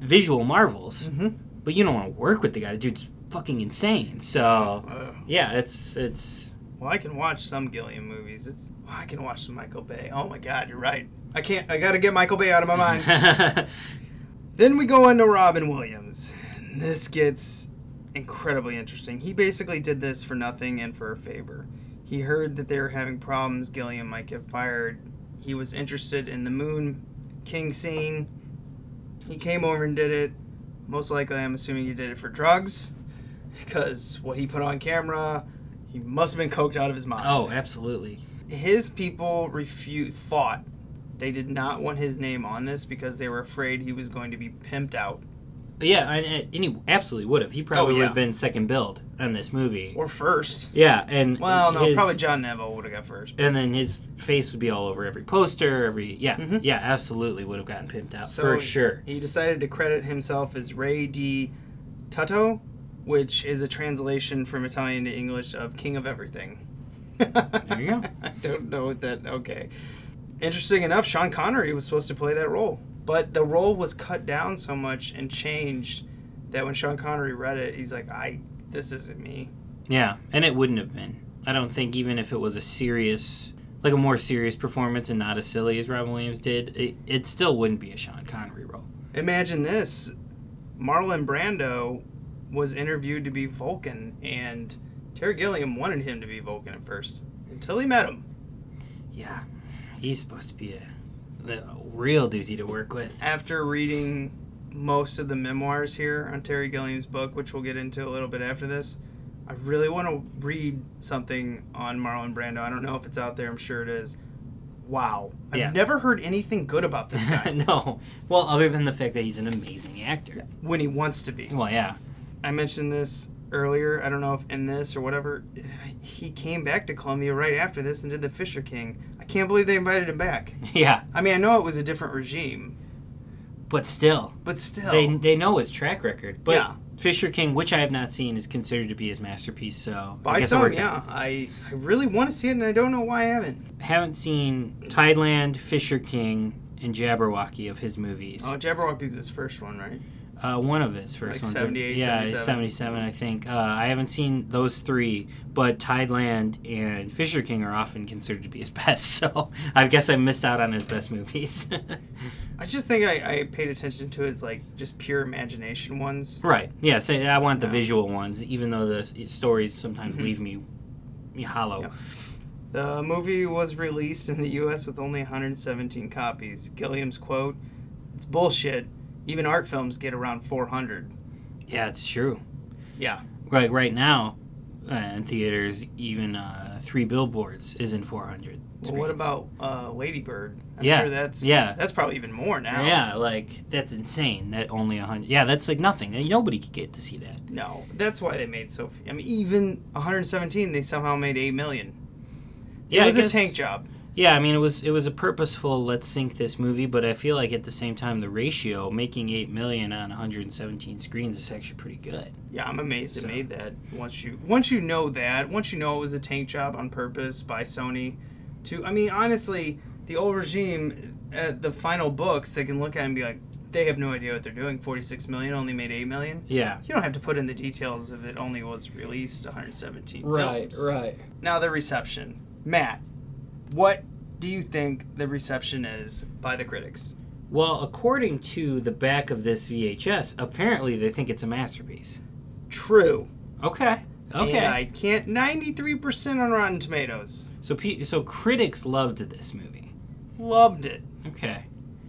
visual marvels, Mm-hmm. but you don't want to work with the guy. The dude's fucking insane. So yeah, it's it's Well, I can watch some Gilliam movies. It's I can watch some Michael Bay. Oh my God, you're right. I can't. I got to get Michael Bay out of my mind. [laughs] then we go into Robin Williams. This gets incredibly interesting. He basically did this for nothing and for a favor. He heard that they were having problems. Gilliam might get fired. He was interested in the Moon King scene. He came over and did it. Most likely, I'm assuming he did it for drugs, because what he put on camera, he must have been coked out of his mind oh, absolutely. his people refute fought. They did not want his name on this because they were afraid he was going to be pimped out Yeah, and, and he absolutely would have. He probably Oh, would have been second billed on this movie. or first. Yeah, and Well, no, his- probably John Neville would have got first. And then his face would be all over every poster, every yeah, Mhm. yeah, absolutely would have gotten pimped out So for sure. He decided to credit himself as Ray D. Tutto, which is a translation from Italian to English of King of Everything. There you go. [laughs] I don't know that. Okay. Interesting enough, Sean Connery was supposed to play that role, but the role was cut down so much and changed that when Sean Connery read it, he's like, "I this isn't me." Yeah, and it wouldn't have been. I don't think even if it was a serious, like a more serious performance and not as silly as Robin Williams did, it, it still wouldn't be a Sean Connery role. Imagine this: Marlon Brando was interviewed to be Vulcan, and Terry Gilliam wanted him to be Vulcan at first until he met him. Yeah, he's supposed to be a, the real doozy to work with. After reading most of the memoirs here on Terry Gilliam's book, which we'll get into a little bit after this, I really want to read something on Marlon Brando. I don't know if it's out there. I'm sure it is. Wow, I've Yeah. never heard anything good about this [laughs] guy no, well, other than the fact that he's an amazing actor. when he wants to be. Well, yeah, I mentioned this earlier. I don't know if in this or whatever. He came back to Columbia right after this and did The Fisher King. I can't believe they invited him back. [laughs] yeah, I mean, I know it was a different regime, but still, but still. they they know his track record. But Yeah. Fisher King, which I have not seen, is considered to be his masterpiece. So I guess it yeah. out. I, I really want to see it, and I don't know why I haven't. Haven't seen Tideland, Fisher King, and Jabberwocky of his movies. Oh, Jabberwocky's his first one, right? Uh, one of his first Like ones. 78, yeah, 77. 77, I think. Uh, I haven't seen those three, but Tideland and Fisher King are often considered to be his [laughs] best. So I guess I missed out on his best movies. [laughs] I just think I, I paid attention to his like just pure imagination ones. right. Yeah. So I want the Yeah. visual ones, even though the stories sometimes Mhm. leave me, me hollow. Yeah. The movie was released in the U.S. with only 117 copies. Gilliam's quote: "It's bullshit. Even art films get around 400." Yeah, it's true. Yeah. Like Right now, uh, in theaters, even uh, three billboards is in 400. Well, what about uh, Lady Bird? I'm Yeah, sure that's yeah. that's probably even more now. Yeah, like that's insane. That only a hundred. Yeah, that's like nothing. Nobody could get to see that. No, that's why they made so. Few. I mean, even 117, they somehow made eight million. Yeah, it I was a tank job. Yeah, I mean it was it was a purposeful let's sink this movie, but I feel like at the same time the ratio making eight million on 117 screens is actually pretty good. Yeah, I'm amazed So- it made that. Once you once you know that, once you know it was a tank job on purpose by Sony, to I mean honestly, the old regime at the final books they can look at it and be like, they have no idea what they're doing. 46 million only made 8 million. Yeah. You don't have to put in the details of it only was released 117 films. right. Now the reception, Matt. What do you think the reception is by the critics? Well, according to the back of this VHS, apparently they think it's a masterpiece. True. Okay. Okay. And I can't. 93% on Rotten Tomatoes. so pe- so critics loved this movie. Loved it. Okay.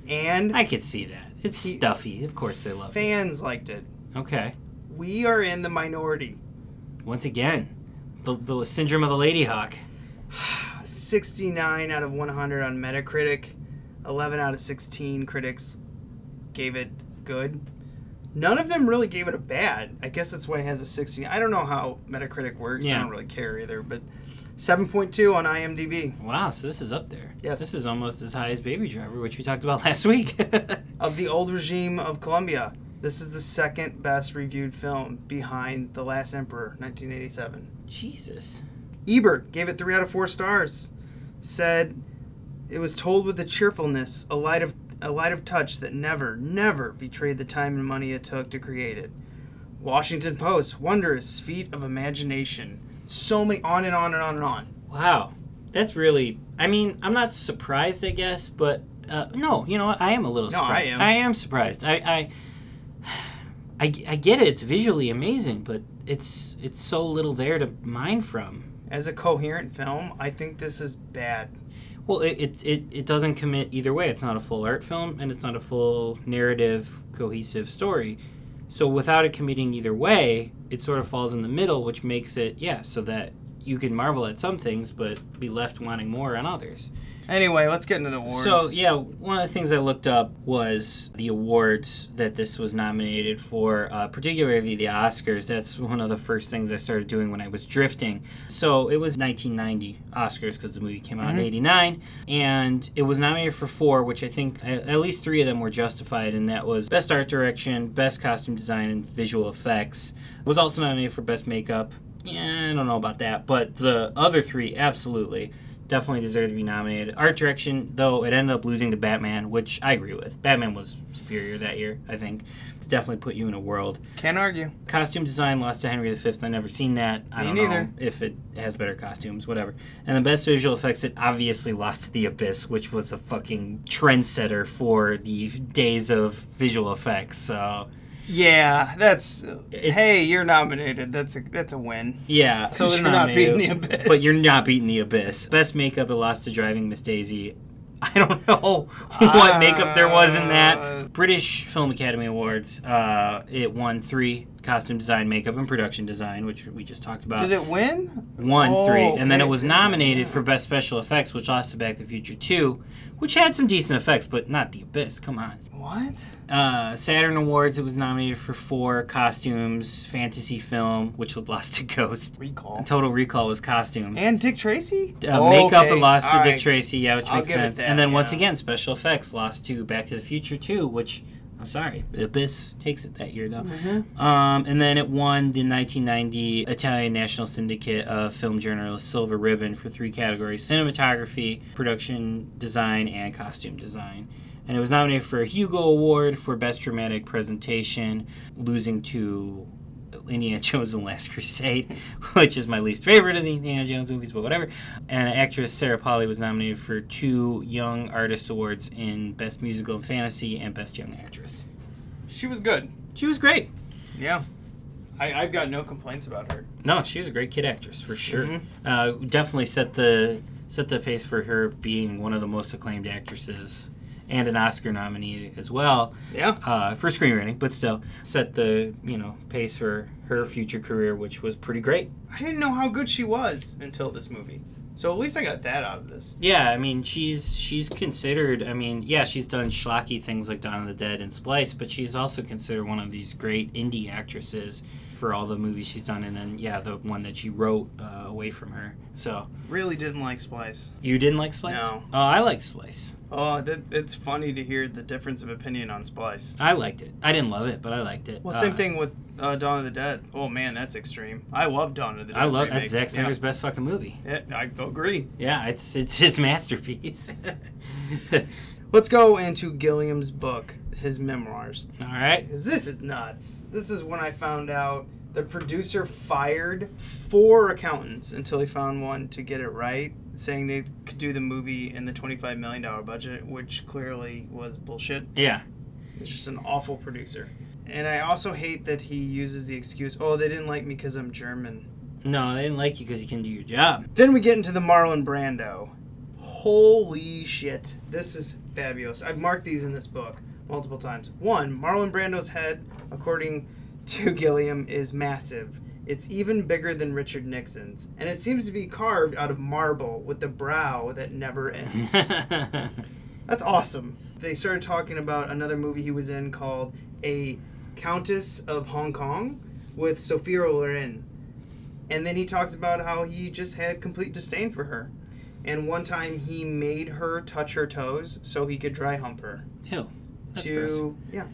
And I could see that. It's He- stuffy. Of course they love it. fans liked it. Okay. We are in the minority. Once again, the, the syndrome of the Ladyhawke. [sighs] [sighs] [sighs] 69 out of 100 on Metacritic. 11 out of 16 critics gave it good. None of them really gave it a bad. I guess that's why it has a 16. I don't know how Metacritic works. I don't really care either. But 7.2 on IMDb. Wow, so this is up there. Yes. This is almost as high as Baby Driver, which we talked about [laughs] last week. [laughs] Of the old regime of Columbia, this is the second best reviewed film behind The Last Emperor, 1987. Jesus. Ebert gave it three out of four stars. Said it was told with a cheerfulness, a light of a light of touch that never, never betrayed the time and money it took to create it. Washington Post, wondrous feat of imagination. So many, on and on and on and on. Wow, that's really. I mean, I'm not surprised, I guess, but uh, no, you know? I am a little No, I surprised. am. I am surprised. I, I, [sighs] I, I get it. It's visually amazing, but it's it's so little there to mine from. As a coherent film, I think this is bad. Well, it, it, it, it doesn't commit either way. It's not a full art film, and it's not a full narrative, cohesive story. So without it committing either way, it sort of falls in the middle, which makes it, yeah, so that you can marvel at some things, but be left wanting more on others. Anyway, let's get into the awards. So yeah, one of the things I looked up was the awards that this was nominated for, uh, particularly the Oscars. That's one of the first things I started doing when I was drifting. So it was 1990 Oscars because the movie came out in '89, and it was nominated for four, which I think at at least three of them were justified, and that was Best Art Direction, Best Costume Design, and Visual Effects. It was also nominated for Best Makeup. Yeah, I don't know about that, but the other three absolutely definitely deserved to be nominated. Art direction, though, it ended up losing to Batman, which I agree with. Batman was superior that year, I think. Definitely put you in a world. Can't argue. Costume design lost to Henry V. I never seen that. I don't neither. know if it has better costumes, whatever. And the best visual effects, it obviously lost to The Abyss, which was a fucking trendsetter for the days of visual effects. So Yeah, that's. It's- hey, you're nominated. That's a that's a win. Yeah, so You're they're not beating the Abyss. But you're not beating the abyss. Best makeup, it lost to Driving Miss Daisy. [laughs] I don't know [laughs] what makeup there was in Uh, that. British Film Academy Awards. Uh, it won three costume design, makeup, and production design, which we just talked about. Did it win? Won Oh, three, and then it was nominated for Best Special Effects, which lost to Back to the Future Two, which had some decent effects, but not the Abyss. Come on. What? Uh, Saturn Awards, it was nominated for four costumes, fantasy film, which lost to Ghost. Recall. Total Recall was costumes. And Dick Tracy? uh, makeup Okay, and lost to all Dick. Tracy, yeah, which I'll makes give it sense. that, and then once again, special effects lost to Back to the Future 2, which I'm sorry, Abyss takes it that year though. Mm-hmm. Um, and then it won the 1990 Italian National Syndicate of Film Journalists Silver Ribbon for three categories: cinematography, production design, and costume design. And it was nominated for a Hugo Award for Best Dramatic Presentation, losing to Indiana [laughs] Jones and the Last Crusade, [laughs] which is my least favorite of the Indiana Jones movies, but whatever. And actress Sarah Polley was nominated for two Young Artist Awards in Best Musical and Fantasy and Best Young Actress. She was good. She was great. Yeah. I, I've got no complaints about her. No, she was a great kid actress for sure. Mhm. Uh, definitely set the set the pace for her being one of the most acclaimed actresses and an Oscar nominee as well. Yeah. uh, for screenwriting, but still set the you know pace for her future career, which was pretty great. I didn't know how good she was until this movie. So at least I got that out of this. Yeah, I mean she's she's considered. I mean, yeah, she's done schlocky things like Dawn of the Dead and Splice, but she's also considered one of these great indie actresses for all the movies she's done, and then yeah, the one that she wrote uh, away from her. So Really didn't like Splice. you didn't like Splice? No. Oh, I liked Splice. Oh, that, it's funny to hear the difference of opinion on Splice. I liked it. I didn't love it, but I liked it. Well, same Uh, thing with uh, Dawn of the Dead. Oh man, that's extreme. I love Dawn of the Dead. I love remake. that's Zack Yeah. Snyder's best fucking movie. Yeah, I agree. Yeah, it's it's his [laughs] masterpiece. [laughs] Let's go into Gilliam's book, his memoirs. All right. this is nuts. This is when I found out the producer fired four accountants until he found one to get it right, saying they could do the movie in the $25 million budget, which clearly was bullshit. Yeah. It's just an awful producer. And I also hate that he uses the excuse, oh, they didn't like me because I'm German. No, they didn't like you because you can do your job. Then we get into the Marlon Brando. Holy shit. This is fabulous. I've marked these in this book multiple times. One, Marlon Brando's head, according to Gilliam, is massive. It's even bigger than Richard Nixon's. And it seems to be carved out of marble with the brow that never ends. [laughs] That's awesome. They started talking about another movie he was in called A Countess of Hong Kong with Sophia Loren. And then he talks about how he just had complete disdain for her. And one time he made her touch her toes so he could dry hump her. Ew. That's to yeah.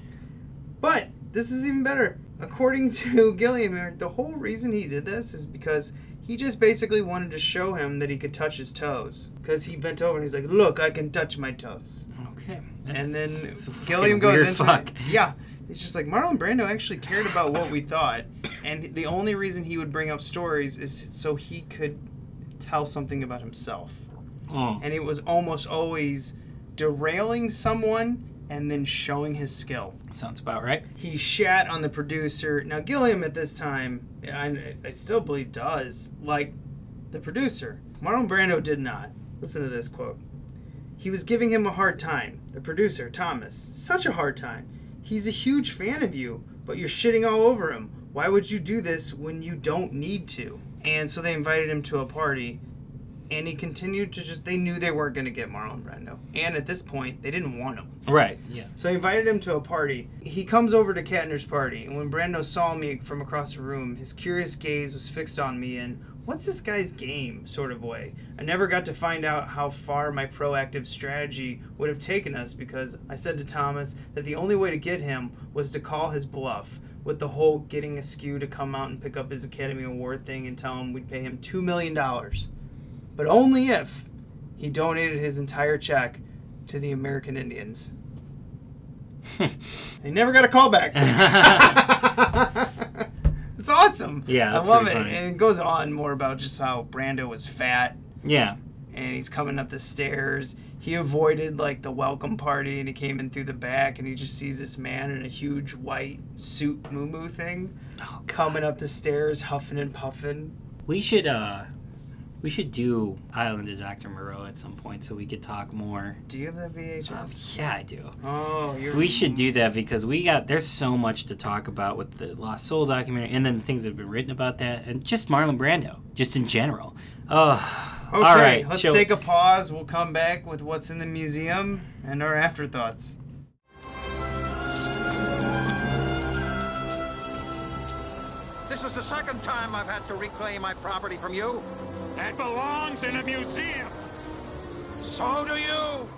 But this is even better. According to Gilliam, the whole reason he did this is because he just basically wanted to show him that he could touch his toes. Because he bent over and he's like, "Look, I can touch my toes." Okay. and then That's a fucking Gilliam goes into fuck. it. Yeah, it's just like Marlon Brando actually cared about what we thought, and the only reason he would bring up stories is so he could tell something about himself, Oh. and it was almost always derailing someone and then showing his skill. Sounds about right. He shat on the producer. Now Gilliam at this time, I, I still believe does like the producer. Marlon Brando did not. Listen to this quote. He was giving him a hard time. The producer, Thomas, such a hard time. He's a huge fan of you, but you're shitting all over him. Why would you do this when you don't need to? And so they invited him to a party, and he continued to just. They knew they weren't going to get Marlon Brando, and at this point, they didn't want him. Right. Yeah. So I invited him to a party. He comes over to Katner's party, and when Brando saw me from across the room, his curious gaze was fixed on me in what's this guy's game sort of way. I never got to find out how far my proactive strategy would have taken us because I said to Thomas that the only way to get him was to call his bluff with the whole getting Askew to come out and pick up his Academy Award thing and tell him we'd pay him $2 million. But only if he donated his entire check to the American Indians. [laughs] He never got a call back. [laughs] it's awesome. Yeah, I love it. funny. And it goes on more about just how Brando was fat Yeah. and he's coming up the stairs. He avoided like the welcome party and he came in through the back and he just sees this man in a huge white suit moo thing Oh, coming up the stairs huffing and puffing. We should uh we should do Island of Dr. Moreau at some point so we could talk more. Do you have that VHS? Um, yeah, I do. Oh, you're We should do that because we got there's so much to talk about with the Lost Soul documentary and then the things that have been written about that and just Marlon Brando, just in general. Oh, Okay, all right. let's shall- take a pause. We'll come back with what's in the museum and our afterthoughts. This is the second time I've had to reclaim my property from you. That belongs in a museum. So do you.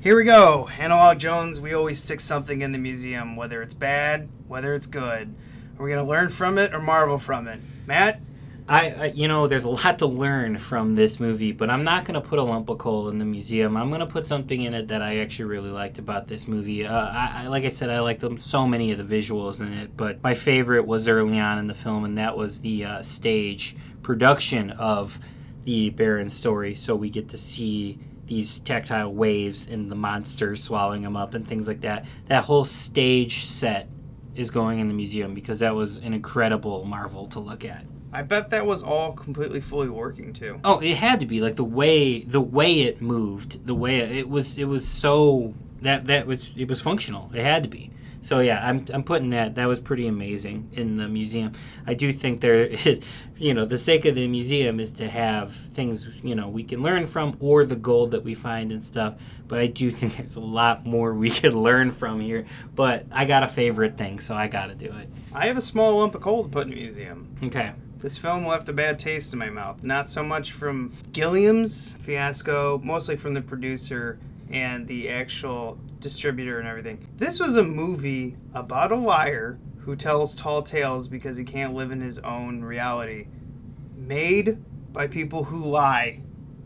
Here we go. Analog Jones, we always stick something in the museum, whether it's bad, whether it's good. Are we going to learn from it or marvel from it? Matt? I, I you know there's a lot to learn from this movie, but I'm not gonna put a lump of coal in the museum. I'm gonna put something in it that I actually really liked about this movie. Uh, I, I like I said, I liked them so many of the visuals in it, but my favorite was early on in the film, and that was the uh, stage production of the Baron story. So we get to see these tactile waves and the monsters swallowing them up and things like that. That whole stage set is going in the museum because that was an incredible marvel to look at. I bet that was all completely fully working too. Oh, it had to be like the way the way it moved, the way it was. It was so that that was it was functional. It had to be. So yeah, I'm I'm putting that. That was pretty amazing in the museum. I do think there [laughs] is, you know, the sake of the museum is to have things you know we can learn from or the gold that we find and stuff. But I do [laughs] think there's a lot more we could learn from here. But I got a favorite thing, so I got to do it. I have a small lump of coal to put in the museum. Okay. This film left a bad taste in my mouth. Not so much from Gilliam's fiasco, mostly from the producer and the actual distributor and everything. This was a movie about a liar who tells tall tales because he can't live in his own reality. Made by people who lie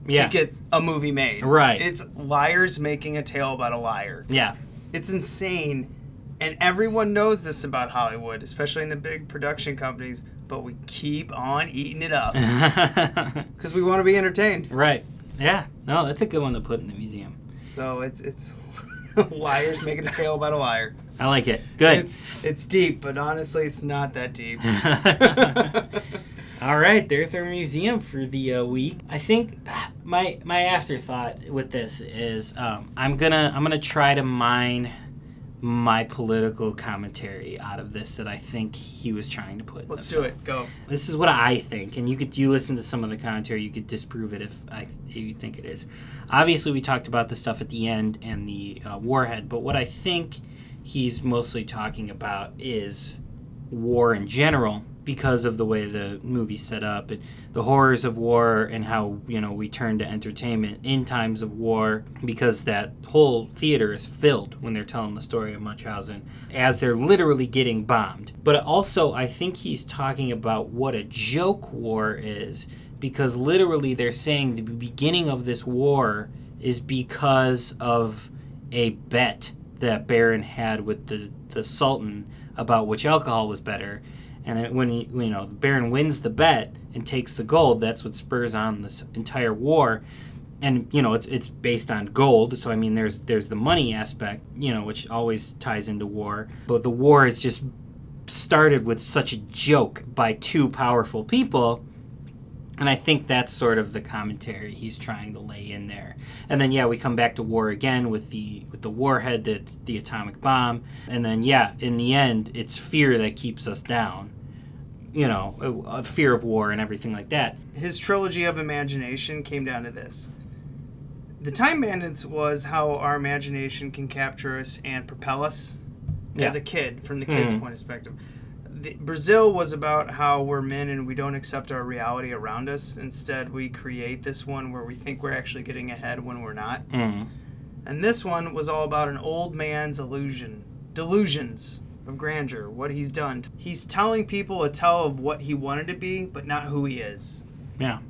Yeah. to get a movie made. Right. It's liars making a tale about a liar. Yeah. It's insane. And everyone knows this about Hollywood, especially in the big production companies, but we keep on eating it up [laughs] because we want to be entertained. right. Yeah. No, that's a good one to put in the museum. So it's it's [laughs] liars making a tale about a liar. I like it. Good. It's it's deep, but honestly, it's not that deep. [laughs] All right, there's our museum for the uh, week. I think my my afterthought with this is um, I'm gonna I'm gonna try to mine my political commentary out of this that I think he was trying to put. Let's do it. Go. This is what I think, and you could you listen to some of the commentary. You could disprove it if I if you think it is. Obviously, we talked about the stuff at the end and the uh, warhead, but what I think he's mostly talking about is war in general because of the way the movie's set up and the horrors of war and how you know we turn to entertainment in times of war because that whole theater is filled when they're telling the story of Munchausen as they're literally getting bombed. But also I think he's talking about what a joke war is because literally they're saying the beginning of this war is because of a bet that Baron had with the the Sultan about which alcohol was better. And when he, you know Baron wins the bet and takes the gold, that's what spurs on this entire war. And you know it's it's based on gold, so I mean there's there's the money aspect, you know, which always ties into war. But the war is just started with such a joke by two powerful people and I think that's sort of the commentary he's trying to lay in there. And then yeah, we come back to war again with the with the warhead, the the atomic bomb, and then yeah, in the end, it's fear that keeps us down. You know, a, a fear of war and everything like that. His trilogy of imagination came down to this. The Time Bandits was how our imagination can capture us and propel us Yeah. as a kid, from the kid's Mhm. point of perspective. The, Brazil was about how we're men and we don't accept our reality around us. Instead, we create this one where we think we're actually getting ahead when we're not. Mm. And this one was all about an old man's illusion, delusions of grandeur, what he's done. He's telling people a tale of what he wanted to be, but not who he is. Yeah.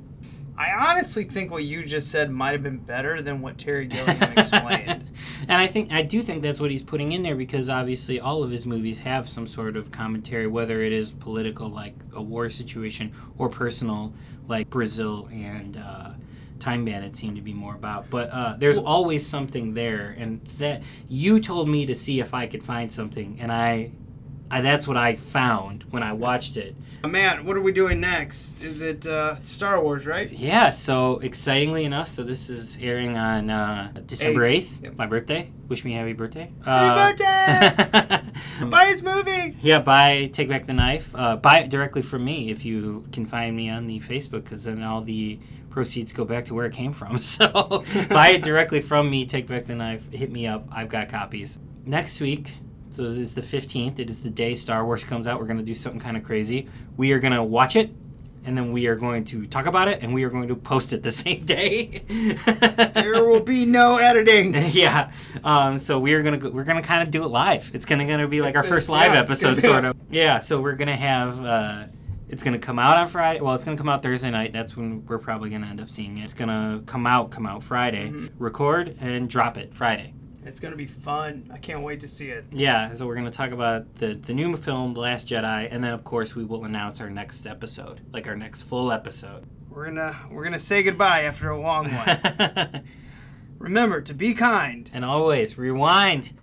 I honestly think what you just said might have been better than what Terry Gilliam explained. [laughs] and I think I do think that's what he's putting in there because obviously all of his movies have some sort of commentary, whether it is political, like a war situation, or personal, like Brazil and uh, Time Bandit seem to be more about. But uh, there's always something there, and that you told me to see if I could find something, and I, I that's what I found when I watched it. Uh, Matt, what are we doing next? Is it uh, Star Wars, right? Yeah, so excitingly enough, so this is airing on uh, December Eighth. 8th, my birthday. Wish me a happy birthday. Happy birthday! [laughs] Buy his movie! yeah, buy Take Back the Knife. Uh, buy it directly from me if you can find me on the Facebook, because then all the proceeds go back to where it came from. [laughs] So buy it directly from me, Take Back the Knife. Hit me up. I've got copies. Next week, so it is the 15th. It is the day Star Wars comes out. We're going to do something kind of crazy. We are going to watch it, and then we are going to talk about it, and we are going to post it the [laughs] same day. There will be no editing. [laughs] yeah. Um, so we're gonna we're gonna kind of do it live. It's gonna gonna be like our first live yeah, episode, sort of. Yeah. So we're gonna have. Uh, it's gonna come out on Friday. Well, it's gonna come out Thursday night. That's when we're probably gonna end up seeing it. It's gonna come out, come out Friday. Mm-hmm. Record and drop it Friday. It's going to be fun. I can't wait to see it. Yeah. So we're gonna talk about the the new film, The Last Jedi, and then of course we will announce our next episode, like our next full episode. We're going to we're going to say goodbye after a long one. [laughs] Remember to be kind. and always rewind.